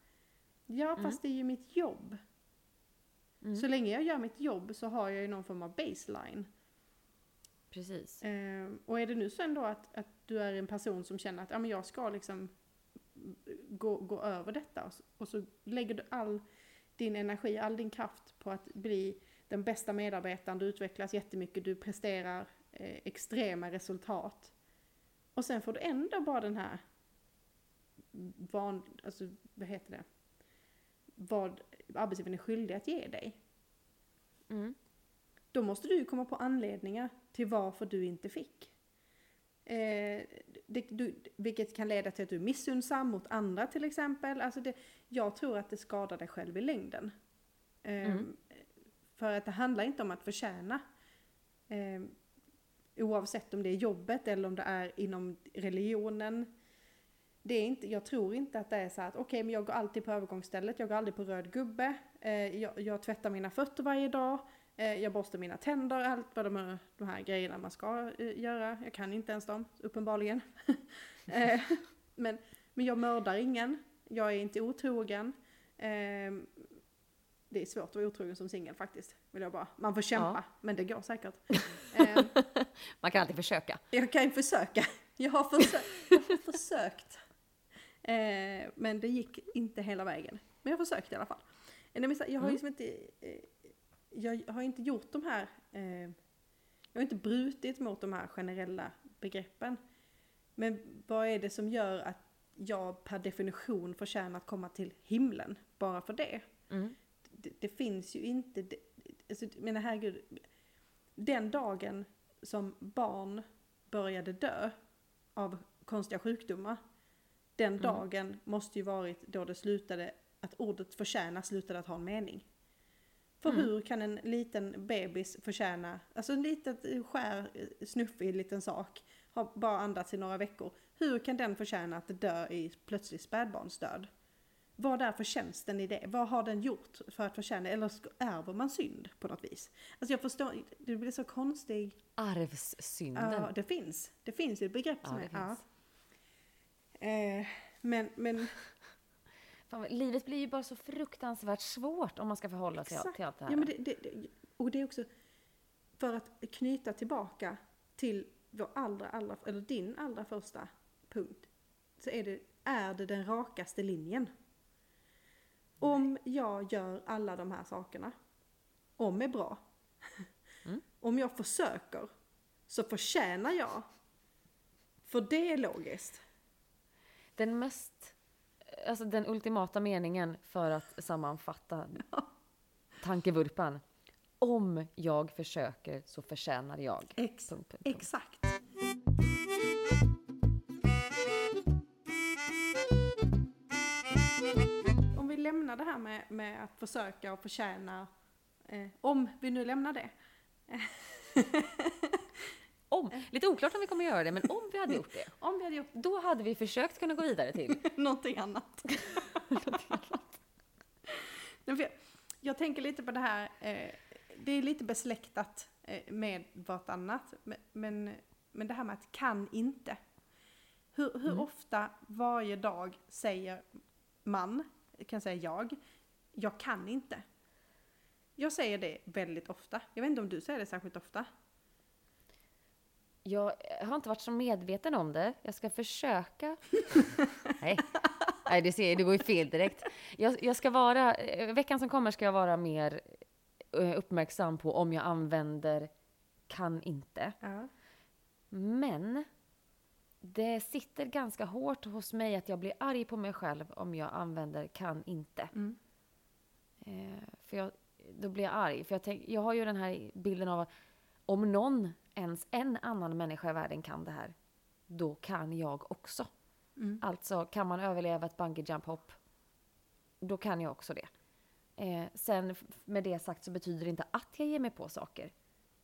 Ja Mm. fast det är ju mitt jobb. Mm. Så länge jag gör mitt jobb så har jag ju någon form av baseline. Precis. Eh, och är det nu så ändå att, att du är en person som känner att ja, men jag ska liksom gå, gå över detta och så, och så lägger du all din energi, all din kraft på att bli den bästa medarbetaren, du utvecklas jättemycket, du presterar eh, extrema resultat. Och sen får du ändå bara den här van, alltså vad heter det? Vad arbetsgivaren är skyldig att ge dig. Mm. Då måste du komma på anledningar till varför du inte fick. Eh, det, du, vilket kan leda till att du är missunnsam mot andra till exempel. Alltså det, jag tror att det skadar dig själv i längden. Eh, Mm. För att det handlar inte om att förtjäna. Eh, oavsett om det är jobbet eller om det är inom religionen. Det är inte, jag tror inte att det är så här att okej men jag går alltid på övergångsstället, jag går aldrig på röd gubbe. Eh, jag, jag tvättar mina fötter varje dag. Eh, jag borstar mina tänder, allt vad de, är, de här grejerna man ska eh, göra. Jag kan inte ens dem, uppenbarligen. [LAUGHS] eh, men, men jag mördar ingen, jag är inte otrogen. Eh, det är svårt att vara otrogen som singel faktiskt. Vill jag bara. Man får kämpa, men det går säkert. [LAUGHS] Man kan alltid försöka. jag kan ju försöka. Jag har, försö jag har försökt. Eh, men det gick inte hela vägen. Men jag försökte i alla fall. Eh, men Jag har ju liksom inte, eh, jag har inte gjort de här, eh, jag har inte brutit mot de här generella begreppen. Men vad är det som gör att jag per definition förtjänar att komma till himlen bara för det? Mm. det, det finns ju inte, det, alltså, menar herregud, den dagen som barn började dö av konstiga sjukdomar, den dagen måste ju varit då det slutade, att ordet förtjäna slutade att ha en mening. För Mm. hur kan en liten bebis förtjäna, alltså en litet skär, snuffig liten sak, har bara andats i några veckor. Hur kan den förtjäna att dö i plötslig spädbarnsdöd? Vad är förtjänsten i det? Vad har den gjort för att förtjäna Eller ärver man synd på något vis? Alltså jag förstår, det blir så konstig... Arvssynden. Ja, det finns. Det finns ett begrepp Ja, som det är... Ja. Eh, men, men [LAUGHS] Fan, livet blir ju bara så fruktansvärt svårt om man ska förhålla sig Exakt. till allt det här. Ja, men det, det, det, och det är också för att knyta tillbaka till vår allra, allra, eller din allra första punkt. Så är det, är det den rakaste linjen. Om jag gör alla de här sakerna, om är bra. Mm. Om jag försöker, så förtjänar jag. För det är logiskt. Den mest, alltså den ultimata meningen för att sammanfatta [LAUGHS] tankevurpan. Om jag försöker så förtjänar jag. Ex- Punkt, punkt, punkt. Exakt. Lämnar det här med, med att försöka och förtjäna, eh, om vi nu lämnar det. [LAUGHS] Om, lite oklart om vi kommer göra det, men om vi hade gjort det, [LAUGHS] Om vi hade gjort då hade vi försökt kunna gå vidare till [LAUGHS] någonting annat. Nej, för jag, tänker lite på det här, eh, det är lite besläktat eh, med vartannat, men, men det här med att kan inte. Hur, hur Mm. ofta varje dag säger man, kan säga jag, jag kan inte. Jag säger det väldigt ofta. Jag vet inte om du säger det särskilt ofta. Jag har inte varit så medveten om det. Jag ska försöka. [LAUGHS] Nej, Nej det, ser, det går ju fel direkt. Jag, jag ska vara, eh, veckan som kommer ska jag vara mer eh, uppmärksam på om jag använder kan inte. Ja. Men det sitter ganska hårt hos mig att jag blir arg på mig själv om jag använder kan inte. Mm. Eh, för jag, då blir jag arg. För jag, tänk, jag har ju den här bilden av att om någon, ens en annan människa i världen kan det här, då kan jag också. Mm. Alltså, kan man överleva ett bungee jump hopp, då kan jag också det. Eh, sen med det sagt så betyder det inte att jag ger mig på saker.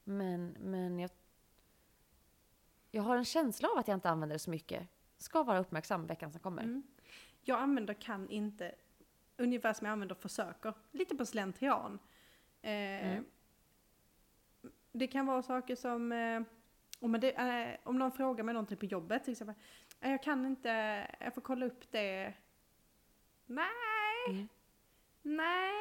Men, men jag, jag har en känsla av att jag inte använder det så mycket. Ska vara uppmärksam veckan som kommer. Mm. Jag använder kan inte ungefär som jag använder försöker, lite på slentrian. Eh, Mm. Det kan vara saker som, eh, om, det, eh, om någon frågar mig någonting på jobbet till exempel, "Eh, jag kan inte, jag får kolla upp det. Nej, Mm. nej,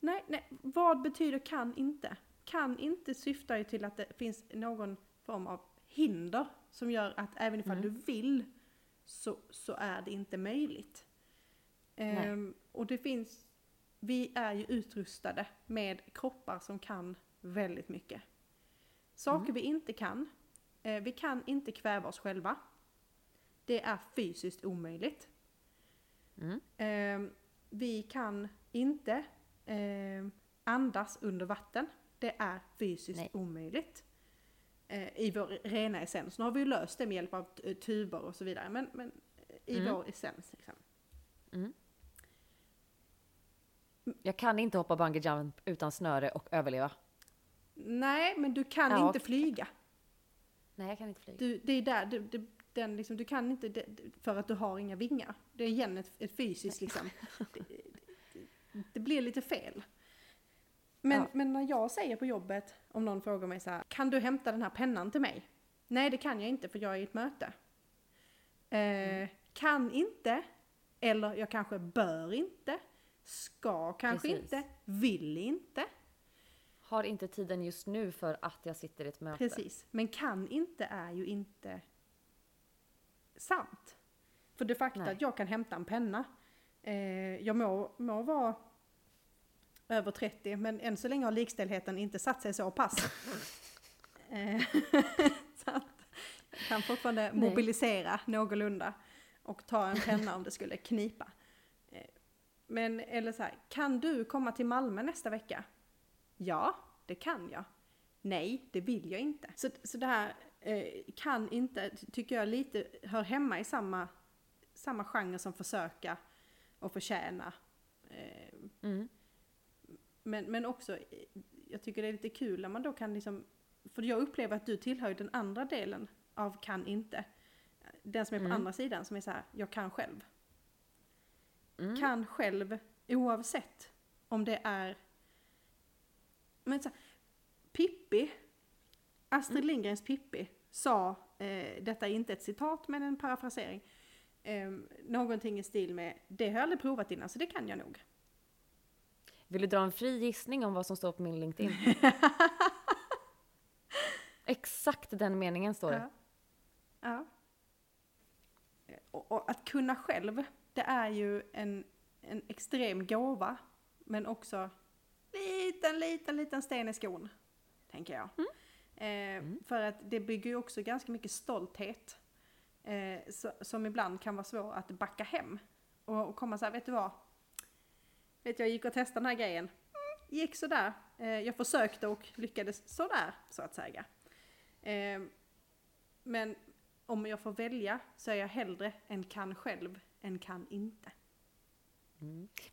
nej, nej. Vad betyder kan inte? Kan inte syftar ju till att det finns någon form av hinder som gör att även ifall Mm. du vill så, så är det inte möjligt. Ehm, och det finns, vi är ju utrustade med kroppar som kan väldigt mycket. Saker Mm. vi inte kan, eh, vi kan inte kväva oss själva. Det är fysiskt omöjligt. Mm. Ehm, vi kan inte ehm, andas under vatten. Det är fysiskt Nej. omöjligt. Eh, I vår rena essens. Nu har vi ju löst det med hjälp av eh, tuber och så vidare. Men, men i Mm. vår essens. Liksom. Mm. Jag kan inte hoppa bungee jump utan snöre och överleva. Nej, men du kan Ja. inte flyga. Nej, jag kan inte flyga. Du, det är där, du, du, den liksom, du kan inte det, för att du har inga vingar. Det är igen ett, ett fysiskt liksom. [LAUGHS] Det, det, det blir lite fel. Men, Ja. men när jag säger på jobbet, om någon frågar mig så här, kan du hämta den här pennan till mig? Nej, det kan jag inte för jag är i ett möte. Eh, Mm. Kan inte, eller jag kanske bör inte, ska kanske Precis. inte, vill inte. Har inte tiden just nu för att jag sitter i ett möte. Precis, men kan inte är ju inte sant. För det faktum att jag kan hämta en penna, eh, jag må, må vara över 30, men än så länge har likställdheten inte satt sig så pass. [LAUGHS] eh, [LAUGHS] så att jag kan fortfarande Nej. mobilisera någorlunda och ta en penna om det skulle knipa. Eh, men eller så här, kan du komma till Malmö nästa vecka? Ja, det kan jag. Nej, det vill jag inte. Så, så det här eh, kan inte, ty- tycker jag lite hör hemma i samma, samma genre som försöka och förtjäna. Eh, Mm. Men, men också, eh, jag tycker det är lite kul när man då kan liksom, för jag upplever att du tillhör ju den andra delen av kan inte. Den som är på Mm. andra sidan som är så här, jag kan själv. Mm. Kan själv oavsett om det är men så här, Pippi, Astrid Mm. Lindgrens Pippi sa, eh, detta är inte ett citat men en parafrasering, eh, någonting i stil med det har jag aldrig provat innan så det kan jag nog. Vill du dra en fri gissning om vad som står på min LinkedIn? [LAUGHS] Exakt den meningen står det. Ja. ja. Och, och att kunna själv, det är ju en, en extrem gåva men också liten, liten, liten sten i skon, tänker jag. Eh, För att det bygger ju också ganska mycket stolthet eh, så, som ibland kan vara svår att backa hem. Och, och komma så här, vet du vad? Vet jag gick och testade den här grejen. Mm, gick sådär. Eh, jag försökte och lyckades sådär, så att säga. Eh, men om jag får välja så är jag hellre en kan själv än kan inte.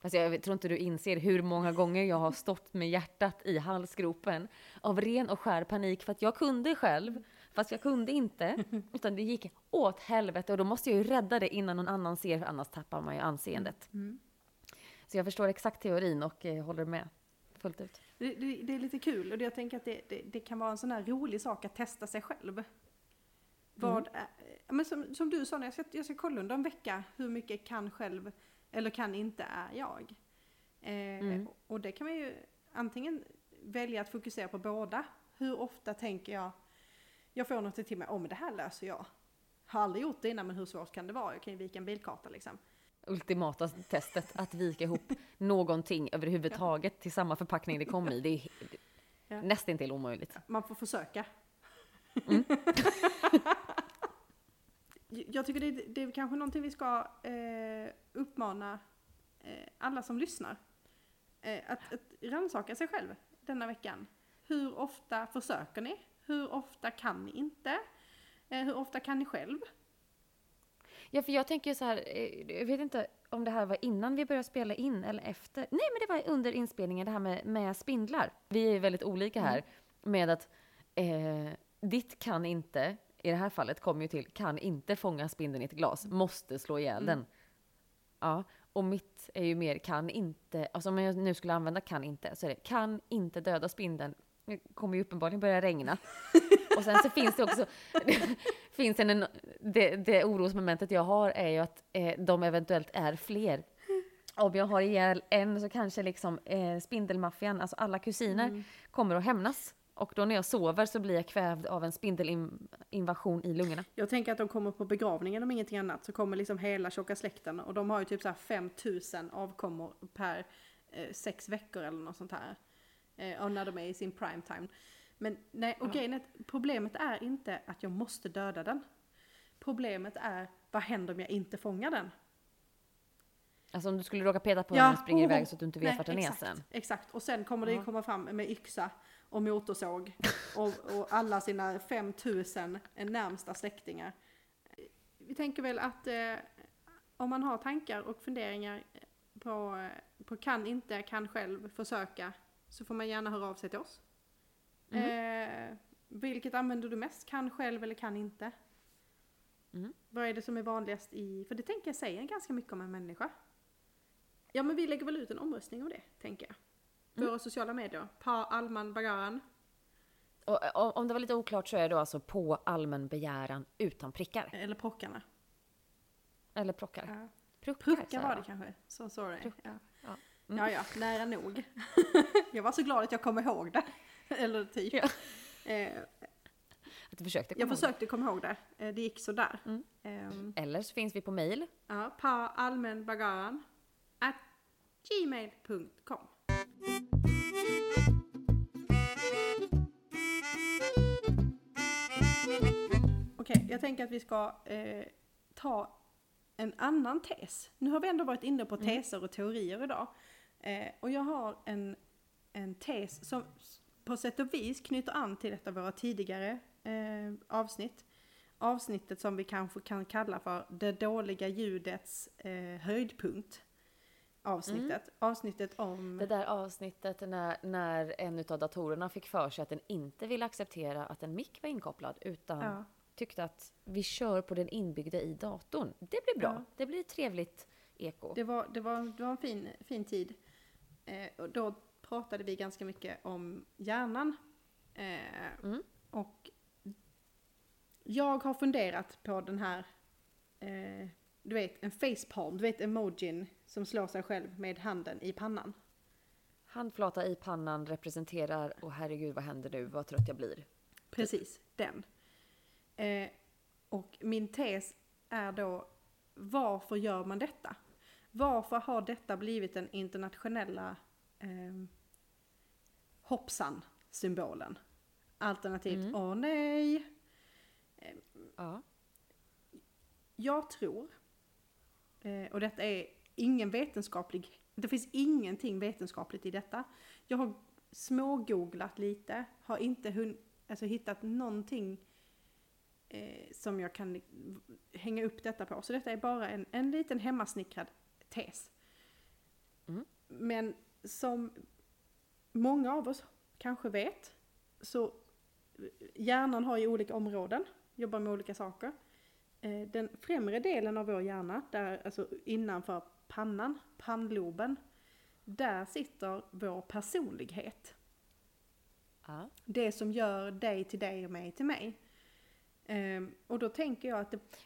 Fast jag tror inte du inser hur många gånger jag har stått med hjärtat i halsgropen av ren och skär panik för att jag kunde själv, fast jag kunde inte. [LAUGHS] Utan det gick åt helvete och då måste jag ju rädda det innan någon annan ser, för annars tappar man ju anseendet. Så jag förstår exakt teorin och eh, håller med fullt ut. Det, det, det är lite kul och jag tänker att det, det, kan vara en sån här rolig sak att testa sig själv. Vad är, ja, men som, som du sa, när jag ska, jag ska kolla under en vecka hur mycket kan själv eller kan inte är jag. Eh, Och det kan man ju antingen välja att fokusera på båda. Hur ofta tänker jag, jag får något till mig, om det här löser jag. Har aldrig gjort det innan men hur svårt kan det vara? Jag kan ju vika en bilkarta liksom. Ultimata testet, att vika ihop någonting överhuvudtaget till samma förpackning det kom i. Det är Ja. nästintill omöjligt. Man får försöka. Jag tycker det är, det är kanske någonting vi ska eh, uppmana eh, alla som lyssnar. Eh, att, att rannsaka sig själv denna veckan. Hur ofta försöker ni? Hur ofta kan ni inte? Eh, hur ofta kan ni själv? Ja, för jag tänker så här, eh, jag vet inte om det här var innan vi började spela in eller efter. Nej, men det var under inspelningen, det här med, med spindlar. Vi är ju väldigt olika här med att eh, ditt kan inte, i det här fallet kommer ju till, kan inte fånga spindeln i ett glas, måste slå ihjäl den. Ja, Och mitt är ju mer kan inte, alltså om jag nu skulle använda kan inte, så är det kan inte döda spindeln. Det kommer ju uppenbarligen börja regna. [LAUGHS] Och sen så finns det också, [LAUGHS] finns en, det, det orosmomentet jag har är ju att eh, de eventuellt är fler. Om jag har ihjäl en så kanske liksom eh, spindelmaffian, alltså alla kusiner, kommer att hämnas. Och då när jag sover så blir jag kvävd av en spindelinvasion i lungorna. Jag tänker att de kommer på begravningen om ingenting annat. Så kommer liksom hela tjocka släkten. Och de har ju typ så här 5000 avkommor per eh, sex veckor eller något sånt här. Eh, och när de är i sin prime time. Men nej, och är att problemet är inte att jag måste döda den. Problemet är, vad händer om jag inte fångar den? Alltså om du skulle råka peta på den och springer oh, iväg så att du inte vet nej, vart den exakt, är sen. Exakt, och sen kommer det ju komma fram med yxa och motorsåg [LAUGHS] och, och alla sina 5000 närmsta släktingar. Vi tänker väl att eh, om man har tankar och funderingar på, eh, på kan inte, kan själv, försöka, så får man gärna höra av sig till oss. Eh, vilket använder du mest? Kan själv eller kan inte? Mm. Vad är det som är vanligast i, för det tänker jag säger ganska mycket om en människa. Ja men vi lägger väl ut en omröstning om det, tänker jag. På våra sociala medier. Pa Alman Bagaran. Och, och, om det var lite oklart så är det alltså på allmän begäran utan prickar. Eller Prockarna. Eller prockar. Ja. Pruckar, Prucka sa var det kanske. Så sorry. Ja. Ja. ja, ja, nära nog. [LAUGHS] jag var så glad att jag kom ihåg det. Eller typ. Ja. Eh, Att du försökte komma jag ihåg. försökte komma ihåg det. Eh, det gick sådär. Mm. Ehm, Eller så finns vi på mail. ja, pa allmän bagaran at gmail.com. Okej, jag tänker att vi ska eh, ta en annan tes. Nu har vi ändå varit inne på teser och teorier idag. Eh, och jag har en, en tes som på sätt och vis knyter an till ett av våra tidigare eh, avsnitt. Avsnittet som vi kanske kan kalla för det dåliga ljudets eh, höjdpunkt. Avsnittet. Avsnittet om... Det där avsnittet när, när en av datorerna fick för sig att den inte ville acceptera att en mick var inkopplad utan Ja. tyckte att vi kör på den inbyggda i datorn. Det blir bra. Ja. Det blir ett trevligt eko. Det var, det var, det var en fin, fin tid. Eh, och då pratade vi ganska mycket om hjärnan. Eh, Mm. Och jag har funderat på den här, eh, du vet en facepalm, du vet emojin som slår sig själv med handen i pannan. Handflata i pannan representerar, åh herregud vad händer nu, vad trött jag blir. Precis, den. Eh, och min tes är då, varför gör man detta? Varför har detta blivit den internationella eh, hoppsan-symbolen? Alternativt, åh nej. Ja. Jag tror, eh, och detta är ingen vetenskaplig, det finns ingenting vetenskapligt i detta. Jag har smågooglat lite, har inte hun, alltså hittat någonting eh, som jag kan hänga upp detta på. Så detta är bara en, en liten hemmasnickrad tes. Mm. Men som många av oss kanske vet, så hjärnan har ju olika områden, jobbar med olika saker. Eh, Den främre delen av vår hjärna, där, alltså innanför pannan, pannloben, där sitter vår personlighet. ja. Det som gör dig till dig och mig till mig. Ehm, och då tänker jag att det...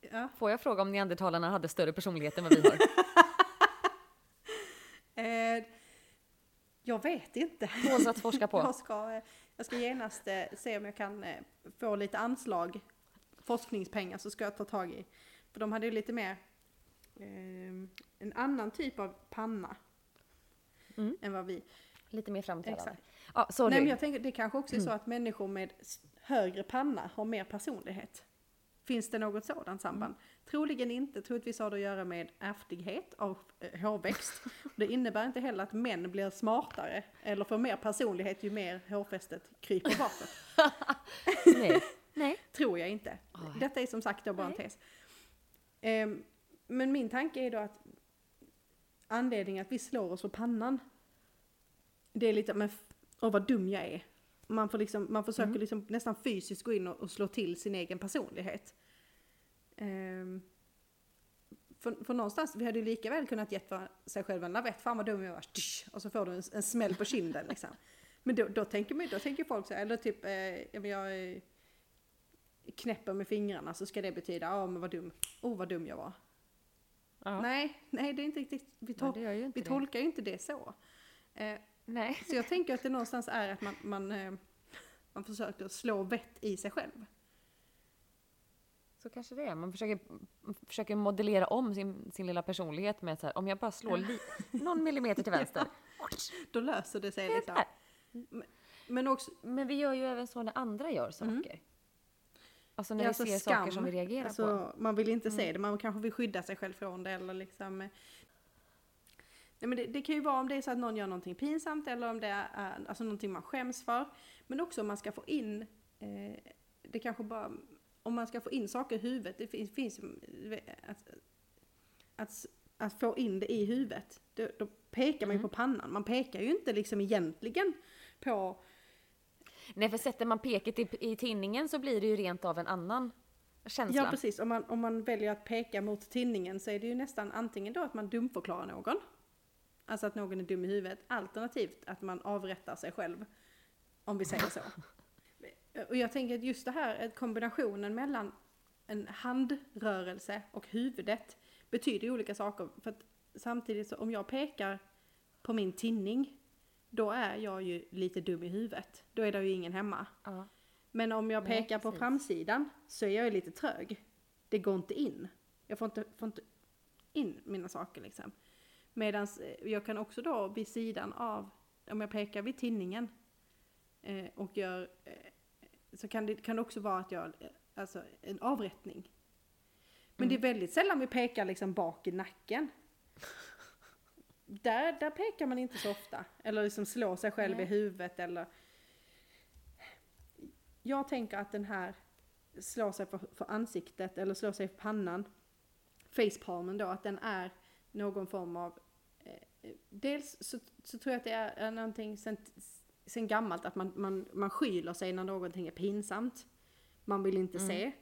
Ja, Får jag fråga om neandertalarna hade större personlighet än vad vi har? [LAUGHS] eh, jag vet inte. Tåls att forska på. [LAUGHS] Jag ska, eh, jag ska genast eh, se om jag kan eh, få lite anslag, forskningspengar, så ska jag ta tag i. För de hade ju lite mer, eh, en annan typ av panna Mm. än vad vi. Lite mer framträdande. Exakt. Ja, sorry. Nej men jag tänker, det kanske också är så att människor med högre panna har mer personlighet. Finns det något sådant samband? Troligen inte. Troligtvis har det att göra med ärftlighet av eh, hårväxt. [LAUGHS] Det innebär inte heller att män blir smartare eller får mer personlighet ju mer hårfästet kryper bakåt. [LAUGHS] Nej. Nej. [LAUGHS] Tror jag inte. Detta är som sagt då bara en tes. Ehm, men min tanke är då att anledningen att vi slår oss på pannan, det är lite, men åh vad dum jag är. Man, får liksom, man försöker Mm. liksom nästan fysiskt gå in och, och slå till sin egen personlighet. Ehm, För, för någonstans, vi hade ju lika väl kunnat gett sig själv en lavett, fan vad dum jag var, och så får du en, en smäll på kinden liksom. Men då, då, tänker, man, då tänker folk så här, eller typ, eh, jag, jag eh, knäpper med fingrarna så ska det betyda, ja men vad dum, oh vad dum jag var. Ja. Nej, nej det är inte riktigt, vi, Nej, tol- ju inte vi tolkar ju inte det så. Eh, Nej. så jag tänker att det någonstans är att man, man, eh, man försöker slå vett i sig själv. Så kanske det är. Man försöker, försöker modellera om sin, sin lilla personlighet med att så här, om jag bara slår li, någon millimeter till [LAUGHS] vänster. Då löser det sig Det är liksom. Men- Men också, Men vi gör ju även så när andra gör saker. Alltså när Ja, vi alltså ser saker som vi reagerar alltså, på. Mm. Man vill inte se det, man kanske vill skydda sig själv från det eller liksom. Eh, Nej, men det, det kan ju vara om det är så att någon gör någonting pinsamt eller om det är alltså, någonting man skäms för. Men också om man ska få in, eh, det kanske bara, om man ska få in saker i huvudet, det finns, finns eh, att, att, att få in det i huvudet, då, då pekar man ju Mm. på pannan. Man pekar ju inte liksom egentligen på Nej, för sätter man peket i, i tinningen så blir det ju rent av en annan känsla. Ja precis, om man, om man väljer att peka mot tinningen så är det ju nästan antingen då att man dumförklarar någon. Alltså att någon är dum i huvudet. Alternativt att man avrättar sig själv. Om vi säger så. [LAUGHS] Och jag tänker att just det här, att kombinationen mellan en handrörelse och huvudet betyder olika saker. För att samtidigt så om jag pekar på min tinning, då är jag ju lite dum i huvudet. Då är det ju ingen hemma. Ja. Men om jag Nej, pekar på precis. framsidan så är jag ju lite trög. Det går inte in. Jag får inte, får inte in mina saker liksom. Medan jag kan också då vid sidan av, om jag pekar vid tinningen eh, och gör, eh, så kan det kan det också vara att jag, eh, alltså en avrättning. Men det är väldigt sällan vi pekar liksom bak i nacken. Där, där pekar man inte så ofta. Eller liksom slår sig själv Nej. i huvudet eller jag tänker att den här slår sig för, för ansiktet eller slår sig för pannan, facepalmen då, att den är någon form av, eh, dels så, så tror jag att det är, är någonting sen, sen gammalt att man, man, man skyler sig när någonting är pinsamt. Man vill inte se.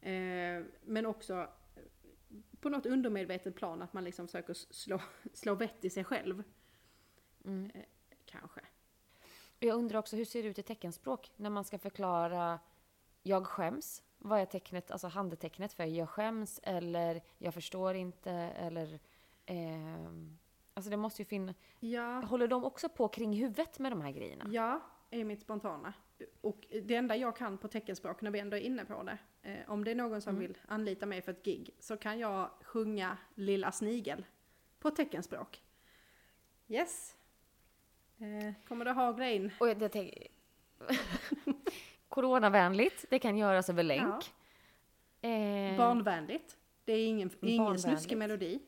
Eh, men också eh, på något undermedvetet plan att man liksom försöker slå, [LAUGHS] slå vett i sig själv. Mm. Eh, kanske. Jag undrar också, hur ser det ut i teckenspråk när man ska förklara jag skäms? Vad är tecknet, alltså handtecknet för jag skäms eller jag förstår inte eller ehm, Alltså det måste ju finnas, Ja. håller de också på kring huvudet med de här grejerna? Ja, är mitt spontana. Och det enda jag kan på teckenspråk när vi ändå är inne på det, eh, om det är någon som vill anlita mig för ett gig, så kan jag sjunga Lilla Snigel på teckenspråk. Yes. Eh, kommer det hagla in? Och jag, jag tänker, [LAUGHS] Coronavänligt, det kan göras över länk. Eh, Barnvänligt. Det är ingen, ingen snuskig melodi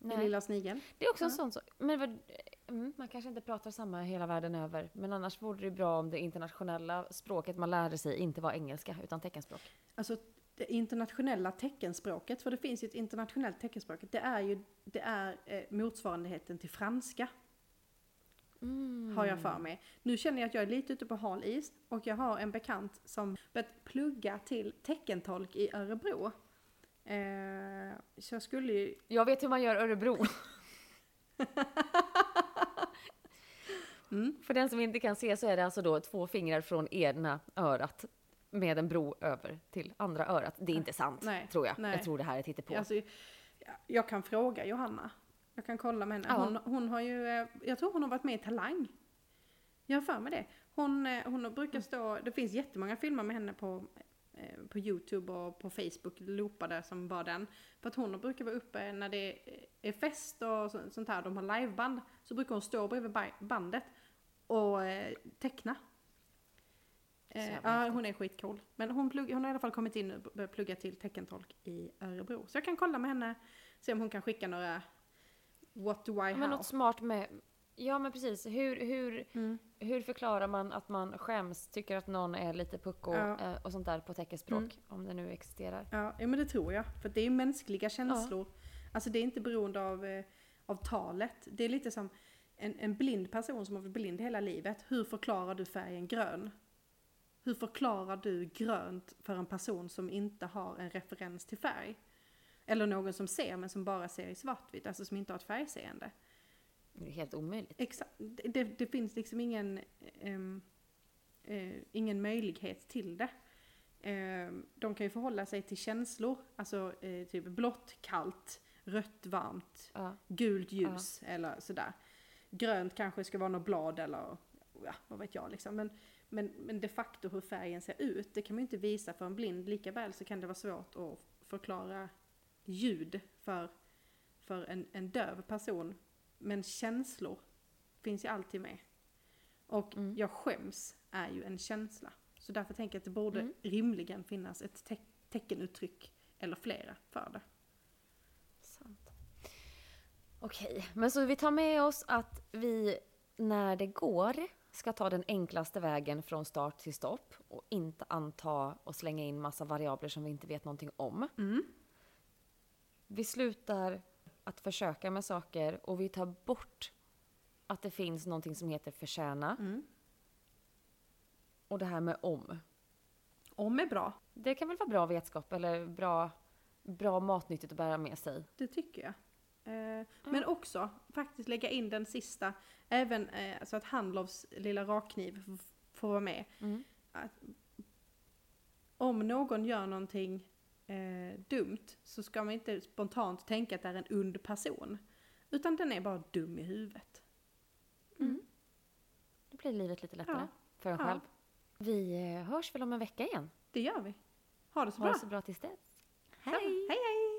i nej. Lilla Snigeln. Det är också en sån sak. Men vad, mm, man kanske inte pratar samma hela världen över. Men annars vore det bra om det internationella språket man lärde sig inte var engelska utan teckenspråk. Alltså det internationella teckenspråket, för det finns ju ett internationellt teckenspråk, det är ju det är, eh, motsvarigheten till franska. Har jag för mig. Nu känner jag att jag är lite ute på hal is och jag har en bekant som börjat plugga till teckentolk i Örebro. Eh, så jag skulle ju... Jag vet hur man gör Örebro. För den som inte kan se så är det alltså då två fingrar från ena örat med en bro över till andra örat. Det är inte sant, Nej, tror jag. nej. Jag tror det här är hittepå. Alltså, jag- kan fråga Johanna. Jag kan kolla med henne. Hon, hon har ju, eh, jag tror hon har varit med i Talang. Jag har för mig det. Hon, eh, hon brukar stå, det finns jättemånga filmer med henne på, på Youtube och på Facebook loopade som bara den. För att hon brukar vara uppe när det är fest och så- sånt här, de har liveband. Så brukar hon stå bredvid ba- bandet och eh, teckna. Eh, ja, hon är skitcool. Men hon, plugg, hon har i alla fall kommit in och börjat plugga till teckentolk i Örebro. Så jag kan kolla med henne, se om hon kan skicka några What do I men how? något smart med... Ja men precis. Hur, hur, Mm. hur förklarar man att man skäms, tycker att någon är lite pucko Ja. eh, och sånt där på teckenspråk? Mm. Om det nu existerar. Ja, ja, men det tror jag. För det är mänskliga känslor. Alltså det är inte beroende av, eh, av talet. Det är lite som en, en blind person som har varit blind hela livet. Hur förklarar du färgen grön? Hur förklarar du grönt för en person som inte har en referens till färg? Eller någon som ser men som bara ser i svartvitt, alltså som inte har ett färgseende. Det är helt omöjligt. Exakt. Det, det, finns liksom ingen, ehm, eh, ingen möjlighet till det. Ehm, de kan ju förhålla sig till känslor, alltså eh, typ blått, kallt, rött, varmt, gult ljus eller sådär. Grönt kanske ska vara något blad eller ja, vad vet jag liksom. Men, men, men de facto hur färgen ser ut, det kan man ju inte visa för en blind. Likaväl så kan det vara svårt att förklara ljud för, för en, en döv person. Men känslor finns ju alltid med. Och Mm. jag skäms är ju en känsla. Så därför tänker jag att det borde Mm. rimligen finnas ett te- teckenuttryck eller flera för det. Sant. Okej, men så vi tar med oss att vi när det går ska ta den enklaste vägen från start till stopp och inte anta och slänga in massa variabler som vi inte vet någonting om. Mm. Vi slutar att försöka med saker och vi tar bort att det finns någonting som heter förtjäna Mm. och det här med om. Om är bra, Det kan väl vara bra vetskap eller bra, bra matnyttigt att bära med sig. det tycker jag. Eh, Men också faktiskt lägga in den sista, även eh, så att Handlovs lilla rakkniv får vara med. Mm. Att, om någon gör någonting eh, dumt så ska man inte spontant tänka att det är en ond person. Utan den är bara dum i huvudet. Då blir livet lite lättare Ja. för en Ja. själv. Vi eh, hörs väl om en vecka igen. Det gör vi. Ha det så Ha bra. det så bra tills dess. Så, Hej! hej! hej.